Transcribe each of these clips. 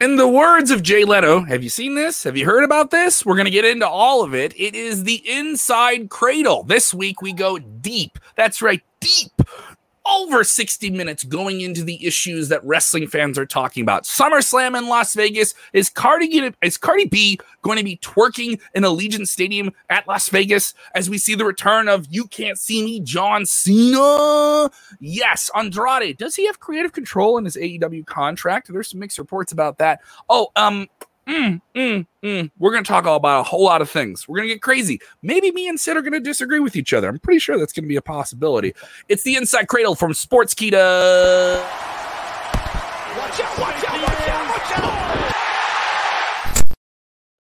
In the words of Jay Leto, have you seen this? Have you heard about this? We're going to get into all of it. It is the Inside Cradle. This week we go deep. That's right, deep over 60 minutes going into the issues that wrestling fans are talking about. SummerSlam in Las Vegas. Is Cardi, is Cardi B going to be twerking in Allegiant Stadium at Las Vegas as we see the return of You Can't See Me, John Cena? Yes. Andrade, does he have creative control in his AEW contract? There's some mixed reports about that. Oh, um, Mm, mm, mm. We're going to talk all about a whole lot of things. We're going to get crazy. Maybe me and Sid are going to disagree with each other. I'm pretty sure that's going to be a possibility. It's the Inside Cradle from Sportskeeda. Watch out, watch out, watch out, watch out.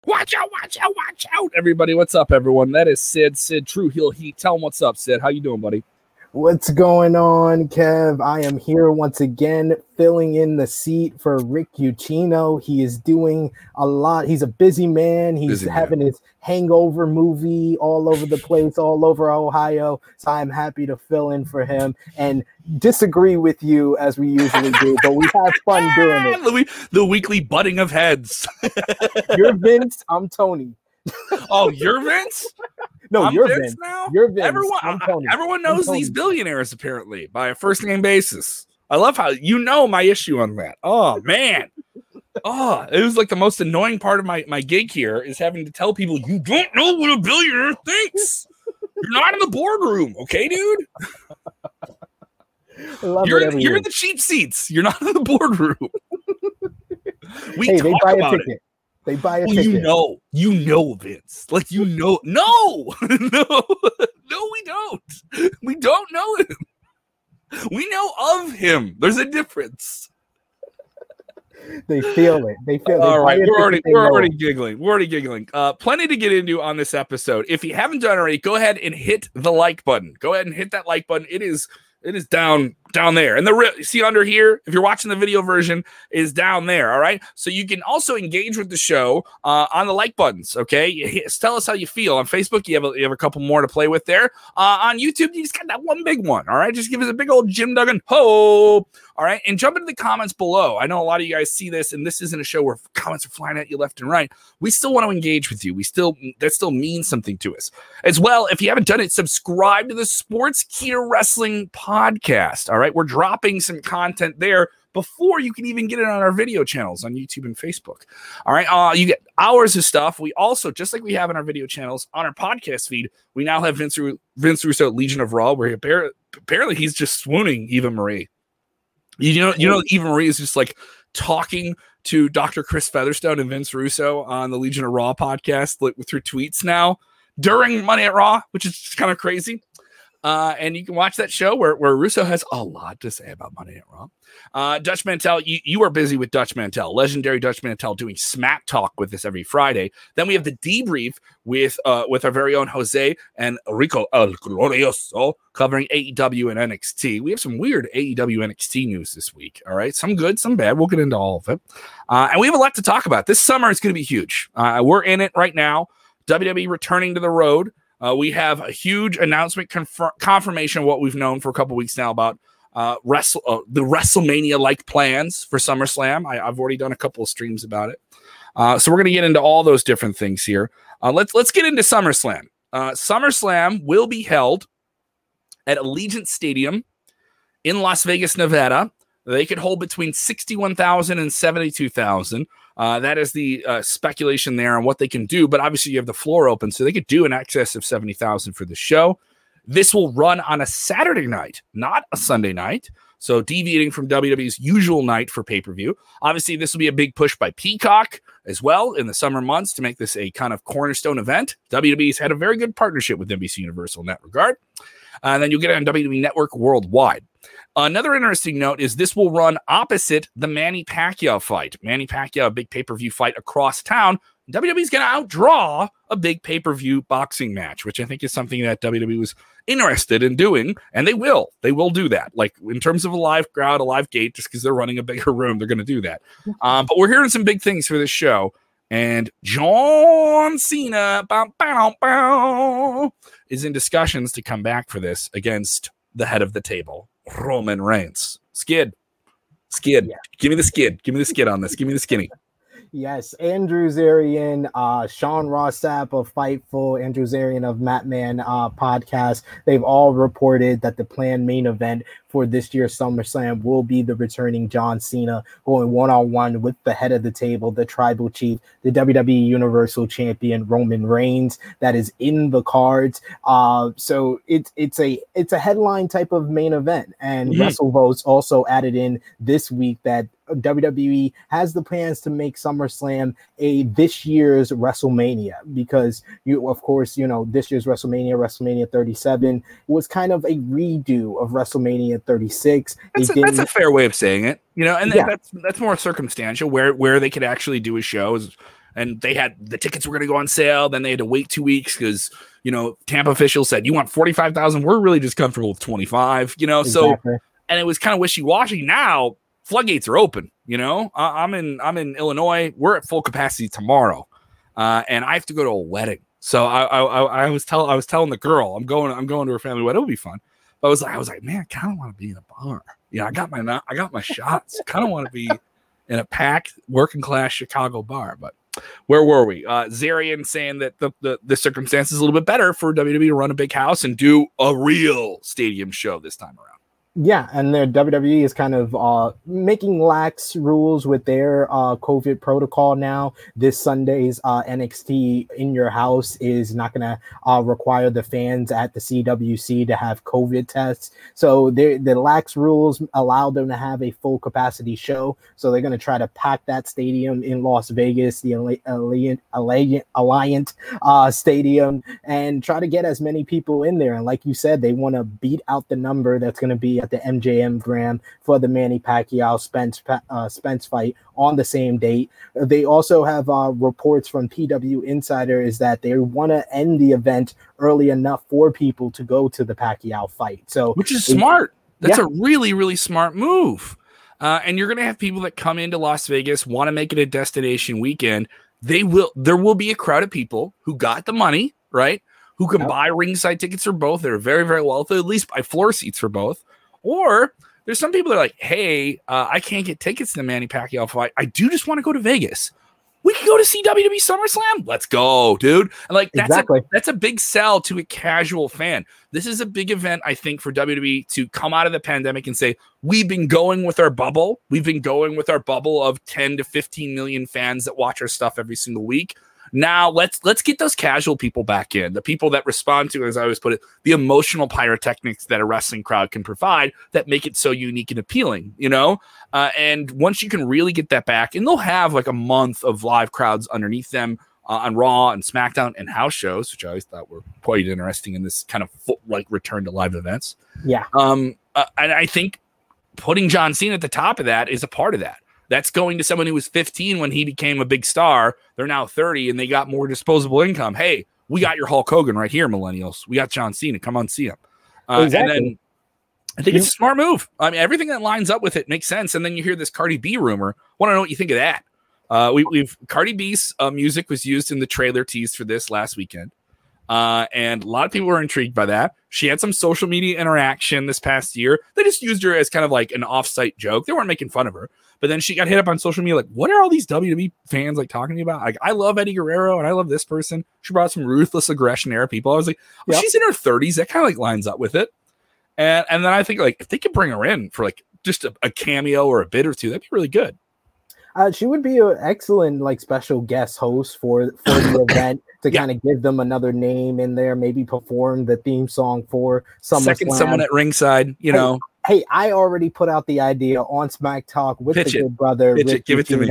Watch out, watch out, watch out, everybody. What's up, everyone? That is Sid, Sid True Heel Heat. Tell him what's up, Sid. How you doing, buddy? What's going on, Kev? I am here once again, filling in the seat for Rick Ucchino. He is doing a lot. He's a busy man. He's busy having man. his hangover movie all over the place, all over Ohio. So I'm happy to fill in for him and disagree with you as we usually do, but we have fun doing it. the, the weekly butting of heads. You're Vince. I'm Tony. oh, you're Vince? No, I'm you're Vince, Vince, now. You're Vince. Everyone, everyone knows these billionaires apparently by a first name basis. I love how you know my issue on that. Oh man. Oh, it was like the most annoying part of my, my gig here is having to tell people you don't know what a billionaire thinks. You're not in the boardroom, okay, dude? You're, in, you're in the cheap seats. You're not in the boardroom. we hey, talk about it. They buy a well, ticket. You know, you know, Vince. Like you know, no, no, no, we don't. We don't know him. We know of him. There's a difference. they feel it. They feel. It. All right, we're already we're already giggling. We're already giggling. Uh, plenty to get into on this episode. If you haven't done already, go ahead and hit the like button. Go ahead and hit that like button. It is it is down down there. And the re- see under here, if you're watching the video version, is down there. All right. So you can also engage with the show uh, on the like buttons. Okay. Tell us how you feel on Facebook. You have a, you have a couple more to play with there. Uh, on YouTube, you just got that one big one. All right. Just give us a big old Jim Duggan ho. All right. And jump into the comments below. I know a lot of you guys see this, and this isn't a show where comments are flying at you left and right. We still want to engage with you. We still, that still means something to us. As well, if you haven't done it, subscribe to the Sportskeeda Wrestling podcast. All right. We're dropping some content there before you can even get it on our video channels on YouTube and Facebook. All right. Uh, you get hours of stuff. We also, just like we have in our video channels on our podcast feed, we now have Vince, Vince Russo Legion of Raw, where apparently, apparently he's just swooning Eva Marie. You know, you know, Eva Marie is just like talking to Dr. Chris Featherstone and Vince Russo on the Legion of Raw podcast like, through tweets now during Money at Raw, which is kind of crazy. Uh, and you can watch that show where, where Russo has a lot to say about Monday Night Raw. Uh, Dutch Mantell, you, you are busy with Dutch Mantell, legendary Dutch Mantell, doing Smack Talk with us every Friday. Then we have the debrief with uh, with our very own Jose and Rico El Glorioso covering AEW and NXT. We have some weird AEW NXT news this week. All right, some good, some bad. We'll get into all of it. Uh, and we have a lot to talk about. This summer is going to be huge. Uh, we're in it right now. WWE returning to the road. Uh, we have a huge announcement confir- confirmation of what we've known for a couple weeks now about uh, wrestle uh, the WrestleMania like plans for SummerSlam. I, have already done a couple of streams about it, uh, so we're going to get into all those different things here. Uh, let's let's get into SummerSlam. Uh, SummerSlam will be held at Allegiant Stadium in Las Vegas, Nevada. They could hold between 61,000 and 72,000. Uh, that is the uh, speculation there on what they can do. But obviously, you have the floor open, so they could do an excess of 70,000 for the show. This will run on a Saturday night, not a Sunday night. So deviating from WWE's usual night for pay per view. Obviously, this will be a big push by Peacock as well in the summer months to make this a kind of cornerstone event. WWE's had a very good partnership with NBC Universal in that regard. Uh, and then you'll get it on WWE Network worldwide. Another interesting note is this will run opposite the Manny Pacquiao fight. Manny Pacquiao, a big pay per view fight across town. WWE's going to outdraw a big pay per view boxing match, which I think is something that WWE was interested in doing, and they will. They will do that. Like in terms of a live crowd, a live gate, just because they're running a bigger room, they're going to do that. Um, but we're hearing some big things for this show. And John Cena bow, bow, bow, is in discussions to come back for this against the head of the table, Roman Reigns. Skid. Skid. Yeah. Give me the skid. Give me the skid on this. Give me the skinny. Yes, Andrew Zarian, uh, Sean Ross Sapp of Fightful, Andrew Zarian of Mat Men uh, podcast. They've all reported that the planned main event for this year's SummerSlam will be the returning John Cena going one on one with the head of the table, the tribal chief, the WWE Universal Champion Roman Reigns. That is in the cards. Uh, so it's it's a it's a headline type of main event, and mm-hmm. WrestleVotes also added in this week that WWE has the plans to make SummerSlam a this year's WrestleMania because you, of course, you know this year's WrestleMania, WrestleMania 37 was kind of a redo of WrestleMania 36. That's, a, that's a, fair way of saying it, you know, and yeah. that's that's more circumstantial where where they could actually do a show is, and they had the tickets were going to go on sale, then they had to wait two weeks because you know Tampa officials said you want 45,000, we're really just comfortable with 25, you know, exactly. so and it was kind of wishy washy. Now floodgates are open. You know, I, am in I'm in Illinois. We're at full capacity tomorrow, uh, and I have to go to a wedding. So I, I I was tell I was telling the girl I'm going I'm going to her family wedding. It'll be fun. But I was like I was like man, I kind of want to be in a bar. You know, I got my I got my shots. kind of want to be in a packed working class Chicago bar. But where were we? Uh, Zarian saying that the, the the circumstances a little bit better for WWE to run a big house and do a real stadium show this time around. Yeah, and their WWE is kind of uh, making lax rules with their uh, COVID protocol now. This Sunday's uh, NXT in your house is not going to uh, require the fans at the CWC to have COVID tests. So the lax rules allow them to have a full capacity show. So they're going to try to pack that stadium in Las Vegas, the Alliant, Alliant, uh, Stadium, and try to get as many people in there. And like you said, they want to beat out the number that's going to be at the MGM Grand for the Manny Pacquiao Spence uh, Spence fight on the same date. They also have uh, reports from PW Insider is that they want to end the event early enough for people to go to the Pacquiao fight. So, which is smart. That's yeah. a really really smart move. Uh, and you're going to have people that come into Las Vegas want to make it a destination weekend. They will. There will be a crowd of people who got the money, right? Who can yep. buy ringside tickets for both. They're very, very wealthy. At least buy floor seats for both. Or there's some people that are like, hey, uh, I can't get tickets to the Manny Pacquiao fight. I do just want to go to Vegas. We can go to see WWE SummerSlam. Let's go, dude. And like that's exactly. a, that's a big sell to a casual fan. This is a big event, I think, for WWE to come out of the pandemic and say, we've been going with our bubble. We've been going with our bubble of 10 to 15 million fans that watch our stuff every single week. Now let's let's get those casual people back in, the people that respond to, as I always put it, the emotional pyrotechnics that a wrestling crowd can provide that make it so unique and appealing. You know, uh, and once you can really get that back, and they'll have like a month of live crowds underneath them. Uh, on Raw and SmackDown and house shows, which I always thought were quite interesting in this kind of like return to live events. Yeah. Um, uh, and I think putting John Cena at the top of that is a part of that. That's going to someone who was 15 when he became a big star. They're now 30 and they got more disposable income. Hey, we got your Hulk Hogan right here, millennials. We got John Cena. Come on, see him. Uh, exactly. And then I think it's a smart move. I mean, everything that lines up with it makes sense. And then you hear this Cardi B rumor. Want to know what you think of that? Uh, we, have Cardi B's uh, music was used in the trailer tease for this last weekend. Uh, and a lot of people were intrigued by that. She had some social media interaction this past year. They just used her as kind of like an offsite joke. They weren't making fun of her. But then she got hit up on social media like, what are all these WWE fans like talking to you about? Like, I love Eddie Guerrero and I love this person. She brought some ruthless aggression era people. I was like, oh, yep. she's in her 30s. That kind of like lines up with it. And and then I think like if they could bring her in for like just a, a cameo or a bit or two, that'd be really good. Uh, she would be an excellent like special guest host for for the event to yeah. kind of give them another name in there, maybe perform the theme song for some second someone at ringside, you know. Hey, I already put out the idea on Smack Talk with Pitch the it. good brother Pitch Rick it. Give it to me.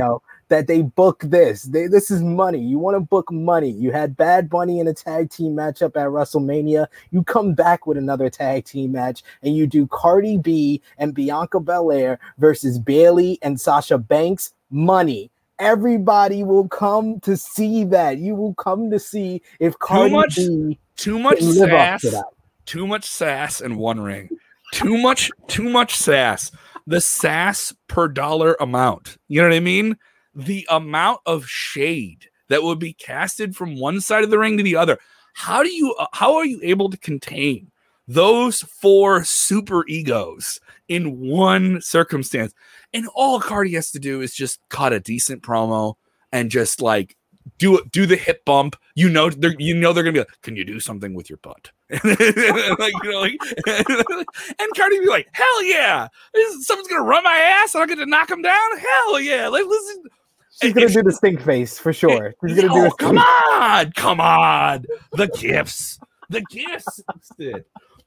that they book this. They, this is money. You want to book money. You had Bad Bunny in a tag team matchup at WrestleMania. You come back with another tag team match and you do Cardi B and Bianca Belair versus Bayley and Sasha Banks. Money everybody will come to see that. You will come to see if Cardi too much, B too much sass, to too much sass in one ring, too much, too much sass. The sass per dollar amount. You know what I mean? The amount of shade that would be casted from one side of the ring to the other. How do you? Uh, how are you able to contain those four super egos in one circumstance. And all Cardi has to do is just cut a decent promo and just like do do the hip bump. You know, they're you know they're gonna be like, "Can you do something with your butt?" like, you know, like, and Cardi be like, "Hell yeah! Someone's gonna run my ass and I get to knock him down. Hell yeah! Like, listen." She's gonna do the stink face for sure. She's gonna oh, do come on, come on. The gifts, the gifts,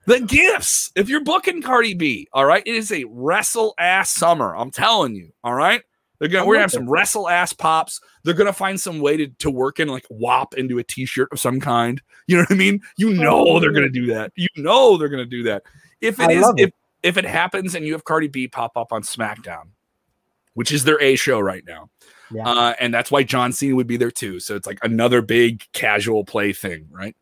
the gifts. If you're booking Cardi B, all right, it is a wrestle ass summer. I'm telling you, all right. They're gonna we're gonna have some wrestle ass pops. They're gonna find some way to, to work in like WAP into a t-shirt of some kind. You know what I mean? You know they're gonna do that. You know they're gonna do that. If it I is if it. if it happens and you have Cardi B pop up on SmackDown, which is their A show right now. Yeah. Uh, and that's why John Cena would be there too. So it's like another big casual play thing, right?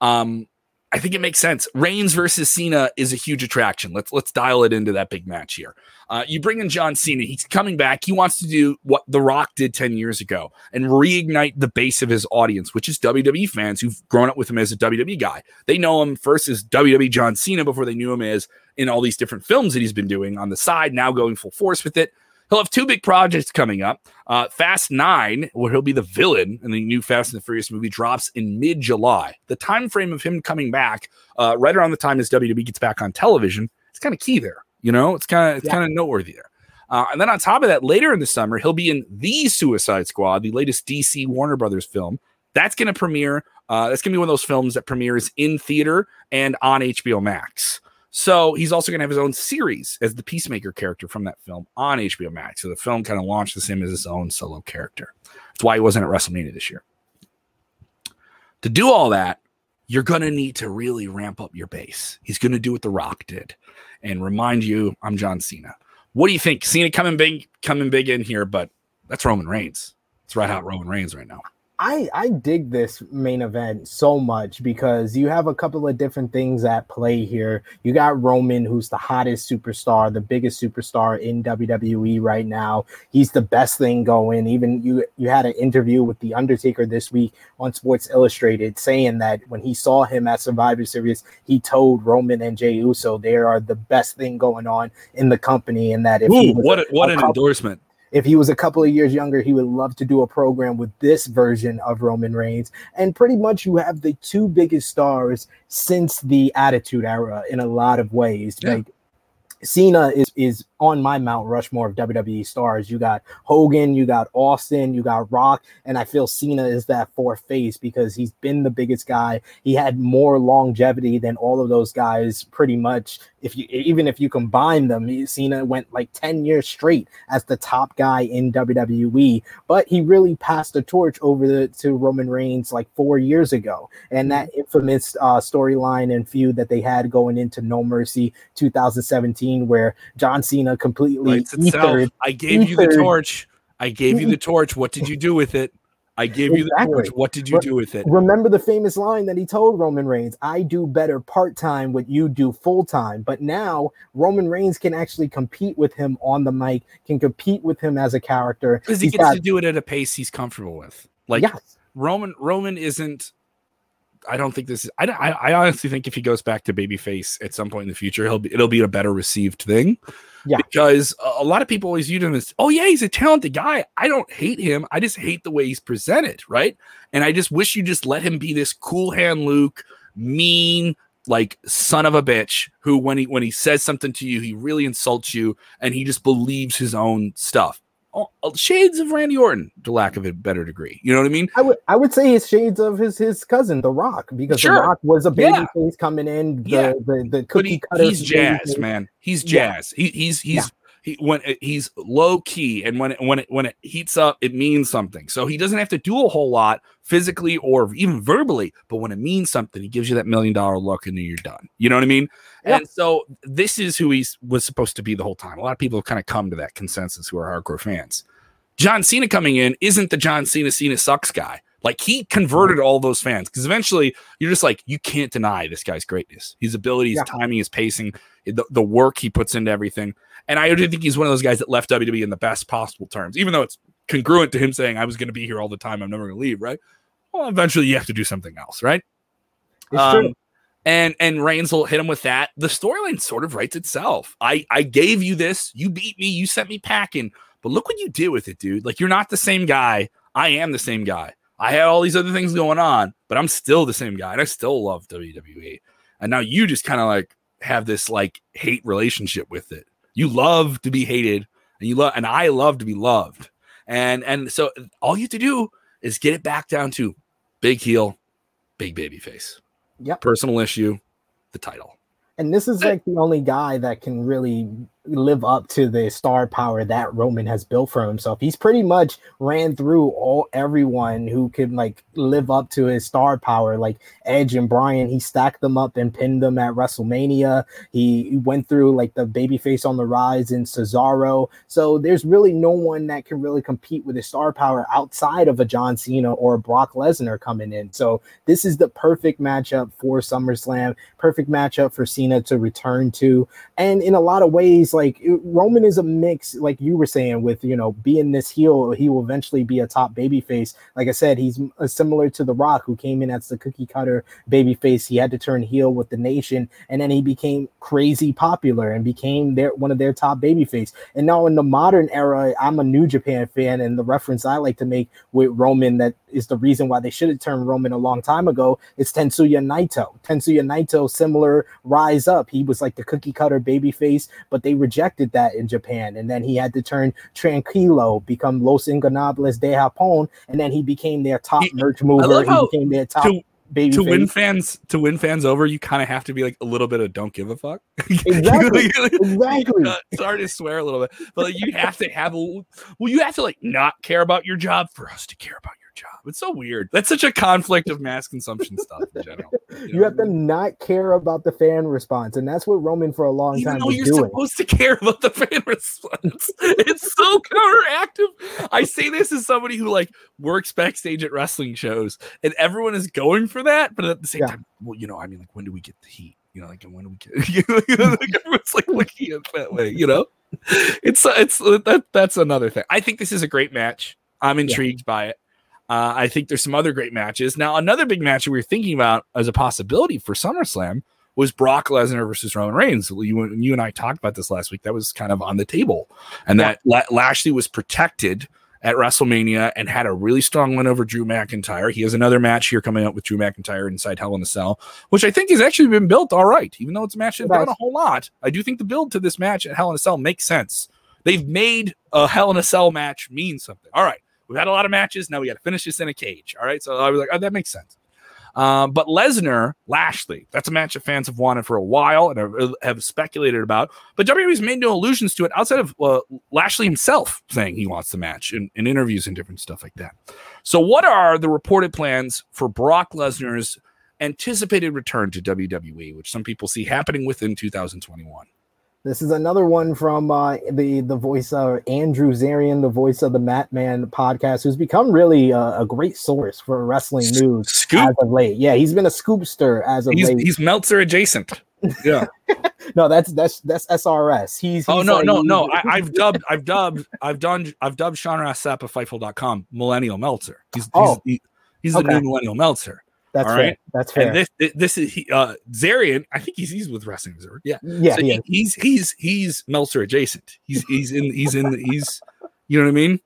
Um, I think it makes sense. Reigns versus Cena is a huge attraction. Let's let's dial it into that big match here. Uh, you bring in John Cena. He's coming back. He wants to do what The Rock did ten years ago and reignite the base of his audience, which is WWE fans who've grown up with him as a WWE guy. They know him first as WWE John Cena before they knew him as in all these different films that he's been doing on the side. Now going full force with it. He'll have two big projects coming up. Uh, Fast Nine, where he'll be the villain in the new Fast and the Furious movie, drops in mid July. The time frame of him coming back, uh, right around the time as WWE gets back on television, it's kind of key there. You know, it's kind of it's yeah. kind of noteworthy there. Uh, and then on top of that, later in the summer, he'll be in the Suicide Squad, the latest DC Warner Brothers film. That's going to premiere. Uh, that's going to be one of those films that premieres in theater and on HBO Max. So he's also going to have his own series as the Peacemaker character from that film on HBO Max. So the film kind of launches him as his own solo character. That's why he wasn't at WrestleMania this year. To do all that, you're going to need to really ramp up your base. He's going to do what The Rock did and remind you, I'm John Cena. What do you think? Cena coming big, coming big in here, but that's Roman Reigns. It's right out Roman Reigns right now. I I dig this main event so much because you have a couple of different things at play here. You got Roman, who's the hottest superstar, the biggest superstar in WWE right now. He's the best thing going. Even you you had an interview with the Undertaker this week on Sports Illustrated saying that when he saw him at Survivor Series, he told Roman and Jey Uso they are the best thing going on in the company, and that if Ooh, what a, what a an couple, endorsement if he was a couple of years younger, he would love to do a program with this version of Roman Reigns. And pretty much you have the two biggest stars since the Attitude Era in a lot of ways. Yeah. Like Cena is is on my Mount Rushmore of WWE stars. You got Hogan, you got Austin, you got Rock, and I feel Cena is that fourth face because he's been the biggest guy. He had more longevity than all of those guys, pretty much. If you even if you combine them, Cena went like 10 years straight as the top guy in WWE, but he really passed the torch over the, to Roman Reigns like four years ago. And that mm-hmm. infamous uh, storyline and feud that they had going into No Mercy 2017, where John Cena completely ethered, I gave ethered. you the torch. I gave you the torch. What did you do with it? I gave exactly. you the torch. What did you do with it? Remember the famous line that he told Roman Reigns I do better part time what you do full time. But now Roman Reigns can actually compete with him on the mic, can compete with him as a character. Because he he's gets got, to do it at a pace he's comfortable with. Like yes. Roman, Roman isn't I don't think this is. I, I, I honestly think if he goes back to babyface at some point in the future, he'll be it'll be a better received thing. Yeah, because a, lot of people always viewed him as, oh yeah, he's a talented guy. I don't hate him. I just hate the way he's presented, right? And I just wish you just let him be this cool hand Luke, mean, like son of a bitch who when he when he says something to you, he really insults you and he just believes his own stuff. Shades of Randy Orton, to lack of a better degree. You know what I mean? I would I would say it's shades of his his cousin, The Rock, because sure. The Rock was a baby yeah. face coming in. The, yeah. the, the cookie he, cutter. He's jazz, man. He's jazz. Yeah. He, he's he's he when uh, he's low key and when it, when it when it heats up it means something. So he doesn't have to do a whole lot physically or even verbally but when it means something he gives you that million dollar look and then you're done. You know what i mean? Yeah. and so this is who he was supposed to be the whole time. A lot of people have kind of come to that consensus who are hardcore fans. John cena coming in isn't the john cena cena sucks guy. Like he converted all those fans because eventually you're just like you can't deny this guy's greatness. His ability his yeah. timing his pacing the, the work he puts into everything and I do think he's one of those guys that left WWE in the best possible terms, even though it's congruent to him saying, I was going to be here all the time. I'm never going to leave, right? Well, eventually you have to do something else, right? Um, and and Reigns will hit him with that. The storyline sort of writes itself. I I gave you this, you beat me, you sent me packing, but look what you did with it, dude. Like you're not the same guy. I am the same guy. I had all these other things going on, but I'm still the same guy, and I still love WWE. And now you just kind of like have this like hate relationship with it. You love to be hated, and you love, and I love to be loved. And and so all you have to do is get it back down to big heel, big baby face. Yep. Personal issue, the title. And this is like the only guy that can really live up to the star power that Roman has built for himself. He's pretty much ran through all everyone who could like live up to his star power, like Edge and Bryan. He stacked them up and pinned them at WrestleMania. He went through like the babyface on the rise in Cesaro. So there's really no one that can really compete with his star power outside of a John Cena or a Brock Lesnar coming in. So this is the perfect matchup for SummerSlam, perfect matchup for Cena to return to. And in a lot of ways, like Roman is a mix, like you were saying, with you know being this heel, he will eventually be a top baby face. Like I said, he's uh, similar to The Rock, who came in as the cookie cutter baby face. He had to turn heel with the nation, and then he became crazy popular and became their one of their top baby face. And now in the modern era, I'm a New Japan fan, and the reference I like to make with Roman that is the reason why they should have turned Roman a long time ago. is Tetsuya Naito. Tetsuya Naito, similar rise up. He was like the cookie cutter baby face, but they rejected that in Japan. And then he had to turn Tranquilo, become Los Ingobernables de Japón, and then he became their top he, merch mover. He became their top. To- Baby to face. win fans to win fans over, you kind of have to be like a little bit of don't give a fuck. Exactly. exactly. Uh, sorry to swear a little bit, but like, you have to have a well, you have to like not care about your job for us to care about your job. It's so weird. That's such a conflict of mass consumption stuff in general. You, know? have to not care about the fan response, and that's what Roman for a long Even time though you're doing. supposed to care about the fan response. it's so counteractive. I say this as somebody who like works backstage at wrestling shows, and everyone is going for that, but at the same yeah. time, well, you know, I mean, like, when do we get the heat? You know, like, when do we get? You know, like everyone's like looking at that way. You know, it's it's that that's another thing. I think this is a great match. I'm intrigued yeah. by it. Uh, I think there's some other great matches. Now, another big match we were thinking about as a possibility for SummerSlam was Brock Lesnar versus Roman Reigns. You, you and I talked about this last week. That was kind of on the table, and that La- Lashley was protected at WrestleMania and had a really strong win over Drew McIntyre. He has another match here coming up with Drew McIntyre inside Hell in a Cell, which I think has actually been built all right. Even though it's a match that's done a whole lot, I do think the build to this match at Hell in a Cell makes sense. They've made a Hell in a Cell match mean something. All right. We've had a lot of matches. Now we got to finish this in a cage. All right. So I was like, oh, that makes sense. Um, but Lesnar, Lashley, that's a match that fans have wanted for a while and have, have speculated about. But WWE's made no allusions to it outside of uh, Lashley himself saying he wants the match in, in interviews and different stuff like that. So, what are the reported plans for Brock Lesnar's anticipated return to WWE, which some people see happening within 2021? This is another one from uh, the the voice of Andrew Zarian, the voice of the Mat Men podcast, who's become really a, a great source for wrestling news Scoop. as of late. Yeah, he's been a scoopster as of he's, late. He's Meltzer adjacent. Yeah. no, that's that's that's SRS. He's, oh no like, no no. I, have dubbed I've dubbed I've done I've dubbed Sean Ross Sapp of Fightful.com Millennial Meltzer. He's oh. he's, he, he's the new Millennial Meltzer. That's All fair. Right? That's fair. And this this is he, uh Zarian. I think he's he's with Wrestling Observer. Yeah, yeah, so he, he's he's he's Meltzer adjacent. He's he's in he's in he's you know what I mean?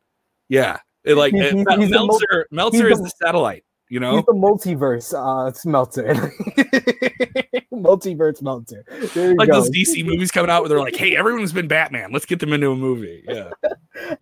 Yeah, it, like he's, he's, Meltzer Meltzer is the, the satellite. You know, he's the multiverse uh it's Meltzer. multiverse Meltzer. like go. those DC movies coming out where they're like, "Hey, everyone's been Batman. Let's get them into a movie." Yeah,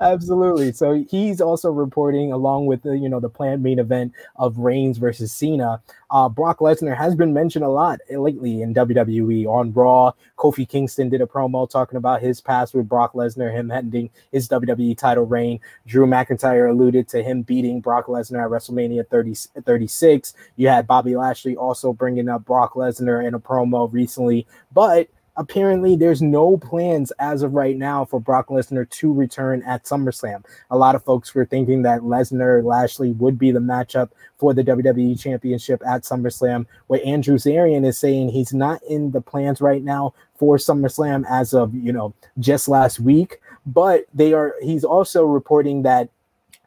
absolutely. So he's also reporting along with the you know the planned main event of Reigns versus Cena. Uh, Brock Lesnar has been mentioned a lot lately in WWE on Raw. Kofi Kingston did a promo talking about his past with Brock Lesnar, him ending his WWE title reign. Drew McIntyre alluded to him beating Brock Lesnar at WrestleMania 30, 36. You had Bobby Lashley also bringing up Brock Lesnar in a promo recently, but apparently there's no plans as of right now for Brock Lesnar to return at SummerSlam. A lot of folks were thinking that Lesnar Lashley would be the matchup for the WWE Championship at SummerSlam. Where Andrew Zarian is saying he's not in the plans right now for SummerSlam as of you know just last week, but they are. He's also reporting that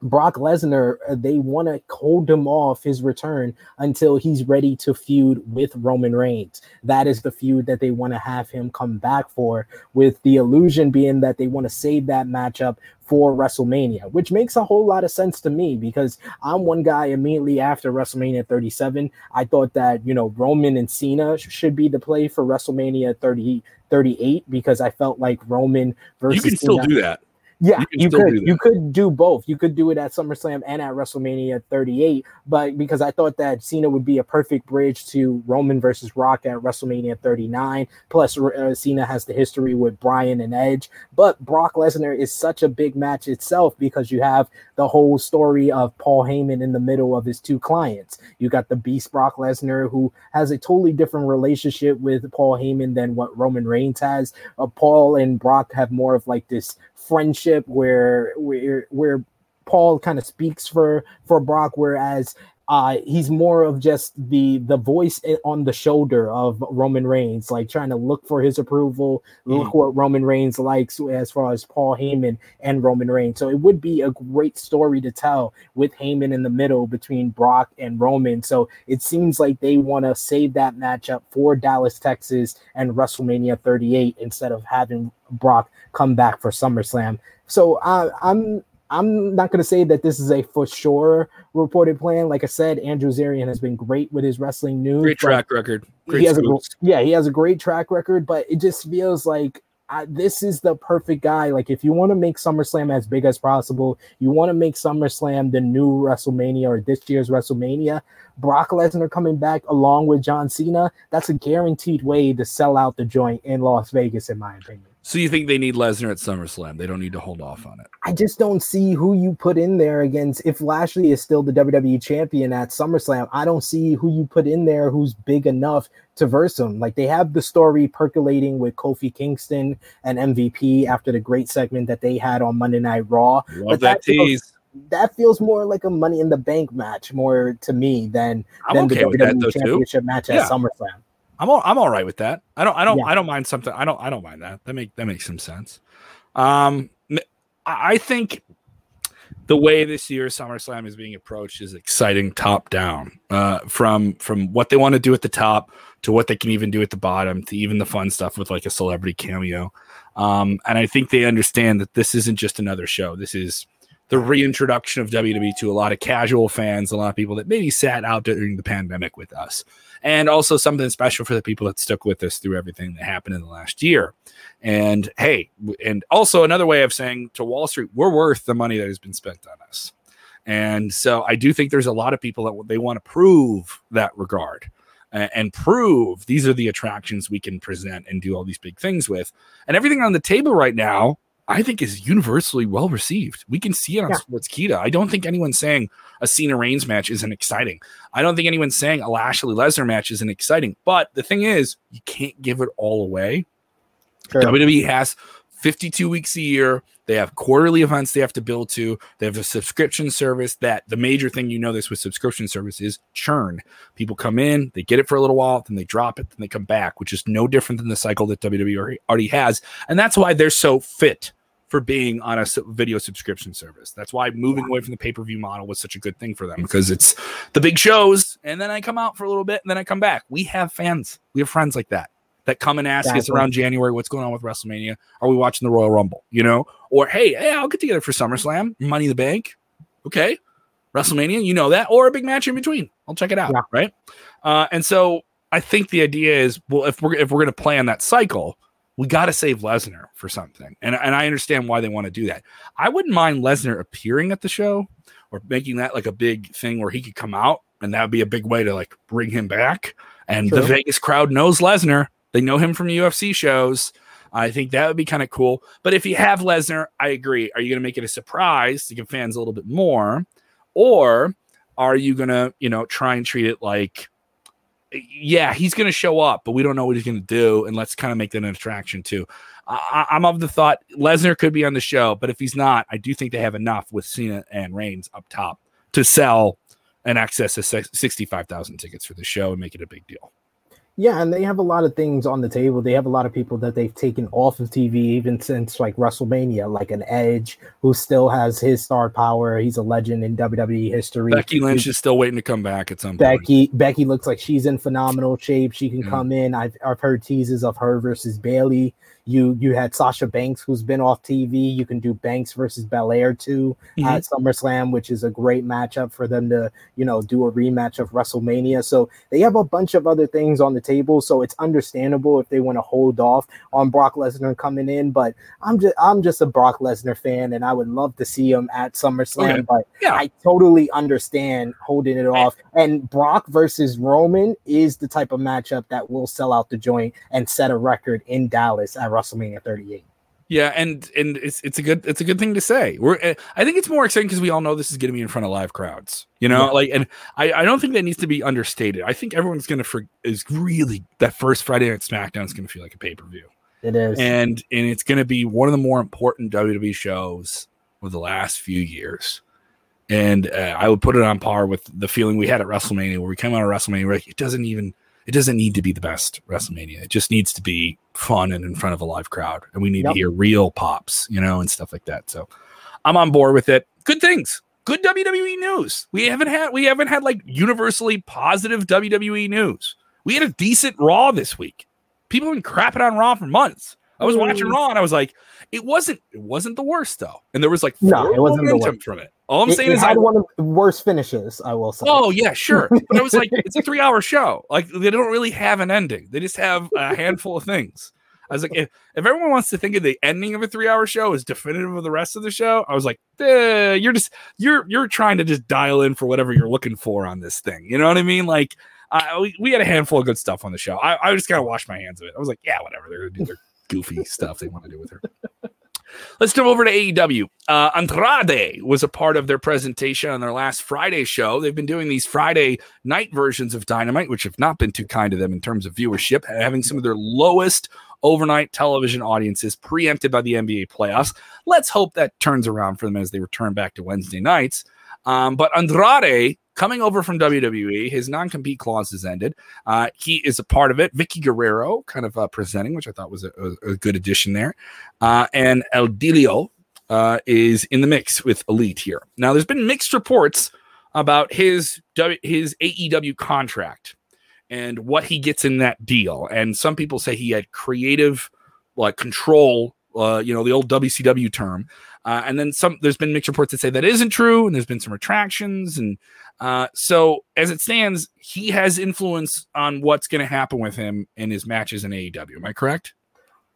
Brock Lesnar, uh, they want to hold him off his return until he's ready to feud with Roman Reigns. That is the feud that they want to have him come back for, with the illusion being that they want to save that matchup for WrestleMania, which makes a whole lot of sense to me because I'm one guy immediately after WrestleMania 37. I thought that, you know, Roman and Cena should be the play for WrestleMania 30, 38 because I felt like Roman versus You can still Cena, do that. Yeah, You you could do you could do both. You could do it at SummerSlam and at WrestleMania 38, but because I thought that Cena would be a perfect bridge to Roman versus Rock at WrestleMania 39. Plus, uh, Cena has the history with Bryan and Edge, but Brock Lesnar is such a big match itself because you have the whole story of Paul Heyman in the middle of his two clients. You got the Beast Brock Lesnar who has a totally different relationship with Paul Heyman than what Roman Reigns has. Uh, Paul and Brock have more of like this friendship where where where Paul kind of speaks for for Brock, whereas uh, he's more of just the the voice on the shoulder of Roman Reigns, like trying to look for his approval, look what Roman Reigns likes as far as Paul Heyman and Roman Reigns. So it would be a great story to tell with Heyman in the middle between Brock and Roman. So it seems like they want to save that matchup for Dallas, Texas, and WrestleMania 38 instead of having Brock come back for SummerSlam. So uh, I'm I'm not going to say that this is a for sure reported plan. Like I said, Andrew Zarian has been great with his wrestling news. Great track record. Great he has a yeah, he has a great track record, but it just feels like I, this is the perfect guy. Like if you want to make SummerSlam as big as possible, you want to make SummerSlam the new WrestleMania or this year's WrestleMania. Brock Lesnar coming back along with John Cena, that's a guaranteed way to sell out the joint in Las Vegas, in my opinion. So you think they need Lesnar at SummerSlam? They don't need to hold off on it. I just don't see who you put in there against. If Lashley is still the WWE champion at SummerSlam, I don't see who you put in there who's big enough to verse him. Like they have the story percolating with Kofi Kingston and MVP after the great segment that they had on Monday Night Raw. Love But that that feels- tease. That feels more like a Money in the Bank match, more to me than I'm than okay the WWE though too. Championship match at Yeah. SummerSlam. I'm all, I'm all right with that. I don't I don't Yeah. I don't mind something. I don't I don't mind that. That make that makes some sense. Um, I think the way this year's SummerSlam is being approached is exciting top down. Uh, from from what they want to do at the top to what they can even do at the bottom to even the fun stuff with like a celebrity cameo. Um, and I think they understand that this isn't just another show. This is the reintroduction of WWE to a lot of casual fans, a lot of people that maybe sat out during the pandemic with us, and also something special for the people that stuck with us through everything that happened in the last year. And hey, and also another way of saying to Wall Street, we're worth the money that has been spent on us. And so I do think there's a lot of people that they want to prove that regard and prove these are the attractions we can present and do all these big things with. And everything on the table right now, I think is universally well received. We can see it on Yeah. Sportskeeda. I don't think anyone's saying a Cena Reigns match isn't exciting. I don't think anyone's saying a Lashley Lesnar match isn't exciting. But the thing is, you can't give it all away. Sure. WWE has 52 weeks a year. They have quarterly events they have to build to. They have a subscription service that the major thing you know this with subscription service is churn. People come in, they get it for a little while, then they drop it, then they come back, which is no different than the cycle that WWE already has. And that's why they're so fit for being on a video subscription service. That's why moving away from the pay per view model was such a good thing for them because it's the big shows, and then I come out for a little bit, and then I come back. We have fans, we have friends like that that come and ask us around January what's going on with WrestleMania. Are we watching the Royal Rumble? You know, or hey, hey, I'll get together for SummerSlam, Money in the Bank. Okay, WrestleMania, you know that, or a big match in between. I'll check it out, Yeah. right? Uh, and so I think the idea is, well, if we're if we're going to plan that cycle, we got to save Lesnar for something, and and I understand why they want to do that. I wouldn't mind Lesnar appearing at the show or making that like a big thing where he could come out, and that would be a big way to like bring him back. And the Vegas crowd knows Lesnar; they know him from UFC shows. I think that would be kind of cool. But if you have Lesnar, I agree. Are you going to make it a surprise to give fans a little bit more, or are you going to, you know, try and treat it like, yeah, he's going to show up, but we don't know what he's going to do, and let's kind of make that an attraction too. I, I'm of the thought Lesnar could be on the show, but if he's not, I do think they have enough with Cena and Reigns up top to sell an excess of 65,000 tickets for the show and make it a big deal. Yeah, and they have a lot of things on the table. They have a lot of people that they've taken off of TV even since like WrestleMania, like an Edge who still has his star power. He's a legend in WWE history. Becky Lynch is still waiting to come back at some Becky, point. Becky looks like she's in phenomenal shape. She can mm. come in. I've I've heard teases of her versus Bayley you you had Sasha Banks, who's been off TV. You can do Banks versus Belair too mm-hmm. at SummerSlam, which is a great matchup for them to you know do a rematch of WrestleMania. So they have a bunch of other things on the table. So it's understandable if they want to hold off on Brock Lesnar coming in. But I'm just I'm just a Brock Lesnar fan, and I would love to see him at SummerSlam. But yeah. I totally understand holding it off. And Brock versus Roman is the type of matchup that will sell out the joint and set a record in Dallas at WrestleMania 38. Yeah, and and it's it's a good it's a good thing to say. We're eh, I think it's more exciting because we all know this is going to be in front of live crowds. You know, yeah. like and I I don't think that needs to be understated. I think everyone's going to for is really that first Friday night SmackDown is going to feel like a pay per view. It is, and and it's going to be one of the more important WWE shows of the last few years. And uh, I would put it on par with the feeling we had at WrestleMania, where we came out of WrestleMania, like, it doesn't even it doesn't need to be the best WrestleMania. It just needs to be fun and in front of a live crowd. And we need yep. to hear real pops, you know, and stuff like that. So I'm on board with it. Good things. Good WWE news. We haven't had we haven't had like universally positive WWE news. We had a decent Raw this week. People have been crapping on Raw for months. I was watching mm. Raw and I was like, it wasn't it wasn't the worst though, and there was like no, it wasn't momentum from it. All I'm it, saying it is, had I, one of the worst finishes. I will say. Oh yeah, sure. But I was like, it's a three hour show. Like they don't really have an ending. They just have a handful of things. I was like, if, if everyone wants to think of the ending of a three hour show as definitive of the rest of the show, I was like, eh, you're just you're you're trying to just dial in for whatever you're looking for on this thing. You know what I mean? Like, we, we had a handful of good stuff on the show. I, I just kind of washed my hands of it. I was like, yeah, whatever. They're gonna do their goofy stuff they want to do with her. Let's jump over to AEW. Uh, Andrade was a part of their presentation on their last Friday show. They've been doing these Friday night versions of Dynamite, which have not been too kind to them in terms of viewership, having some of their lowest overnight television audiences preempted by the NBA playoffs. Let's hope that turns around for them as they return back to Wednesday nights. Um, but Andrade coming over from WWE. His non compete clause is ended. Uh, he is a part of it. Vickie Guerrero kind of uh, presenting, which I thought was a, a, good addition there. Uh, and El Idolo uh, is in the mix with Elite here. Now, there's been mixed reports about his his AEW contract and what he gets in that deal. And some people say he had creative like control, uh, you know, the old WCW term. Uh, and then some, there's been mixed reports that say that isn't true, and there's been some retractions. And uh, so, as it stands, he has influence on what's going to happen with him in his matches in AEW. Am I correct?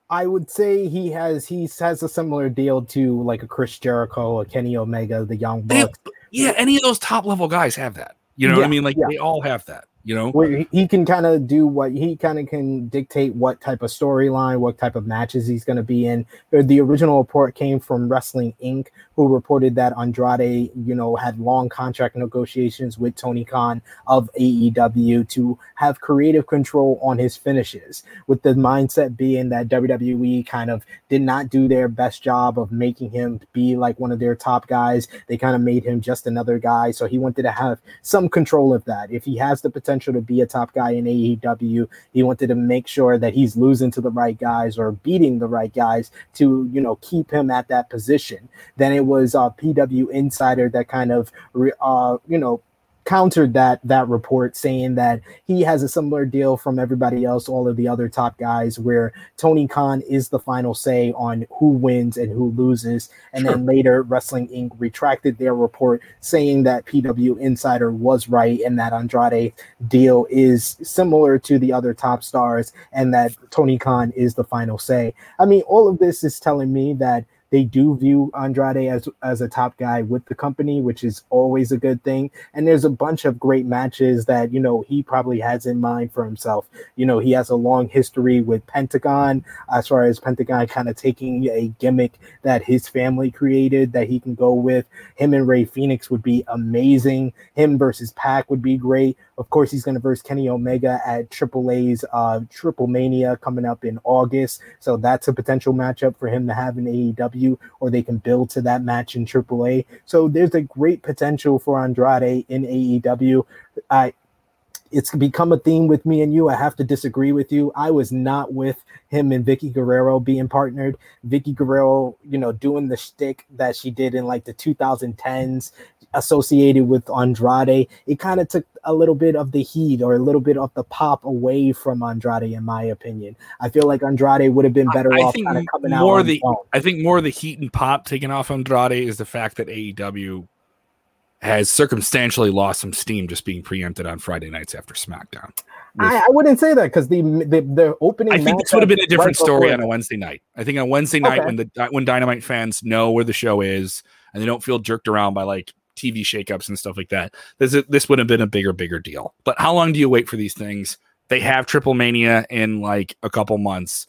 I would say he has he has a similar deal to like a Chris Jericho, a Kenny Omega, the Young Bucks. yeah, any of those top level guys have that. You know yeah, what I mean? Like yeah. they all have that you know? Where he can kind of do what he kind of can dictate what type of storyline what type of matches he's going to be in. The original report came from wrestling inc who reported that andrade you know had long contract negotiations with tony khan of aew to have creative control on his finishes with the mindset being that wwe kind of did not do their best job of making him be like one of their top guys they kind of made him just another guy so he wanted to have some control of that if he has the potential to be a top guy in AEW. He wanted to make sure that he's losing to the right guys or beating the right guys to, you know, keep him at that position. Then it was a PW Insider that kind of, uh, you know, countered that that report saying that he has a similar deal from everybody else all of the other top guys where tony khan is the final say on who wins and who loses and sure. then later wrestling inc retracted their report saying that pw insider was right and that andrade deal is similar to the other top stars and that tony khan is the final say i mean all of this is telling me that they do view Andrade as as a top guy with the company, which is always a good thing. And there's a bunch of great matches that you know he probably has in mind for himself. You know, he has a long history with Pentagon, as far as Pentagon kind of taking a gimmick that his family created that he can go with. Him and Rey Fenix would be amazing. Him versus Pac would be great. Of course, he's going to verse Kenny Omega at AAA's uh, Triple Mania coming up in August. So that's a potential matchup for him to have in AEW, or they can build to that match in AAA. So there's a great potential for Andrade in AEW. I it's become a theme with me and you. I have to disagree with you. I was not with him and Vickie Guerrero being partnered. Vickie Guerrero, you know, doing the shtick that she did in like the 2010s, associated with Andrade. It kind of took a little bit of the heat or a little bit of the pop away from Andrade, in my opinion. I feel like Andrade would have been better I, off kind of coming more out. The, I think more the heat and pop taken off Andrade is the fact that AEW has circumstantially lost some steam just being preempted on Friday nights after SmackDown. I, I, wouldn't say that because the, the the opening. I think this would have been a different right story on a Wednesday night. I think on Wednesday night okay. when the when Dynamite fans know where the show is and they don't feel jerked around by like TV shakeups and stuff like that, this this would have been a bigger bigger deal. But how long do you wait for these things? They have Triple Mania in like a couple months.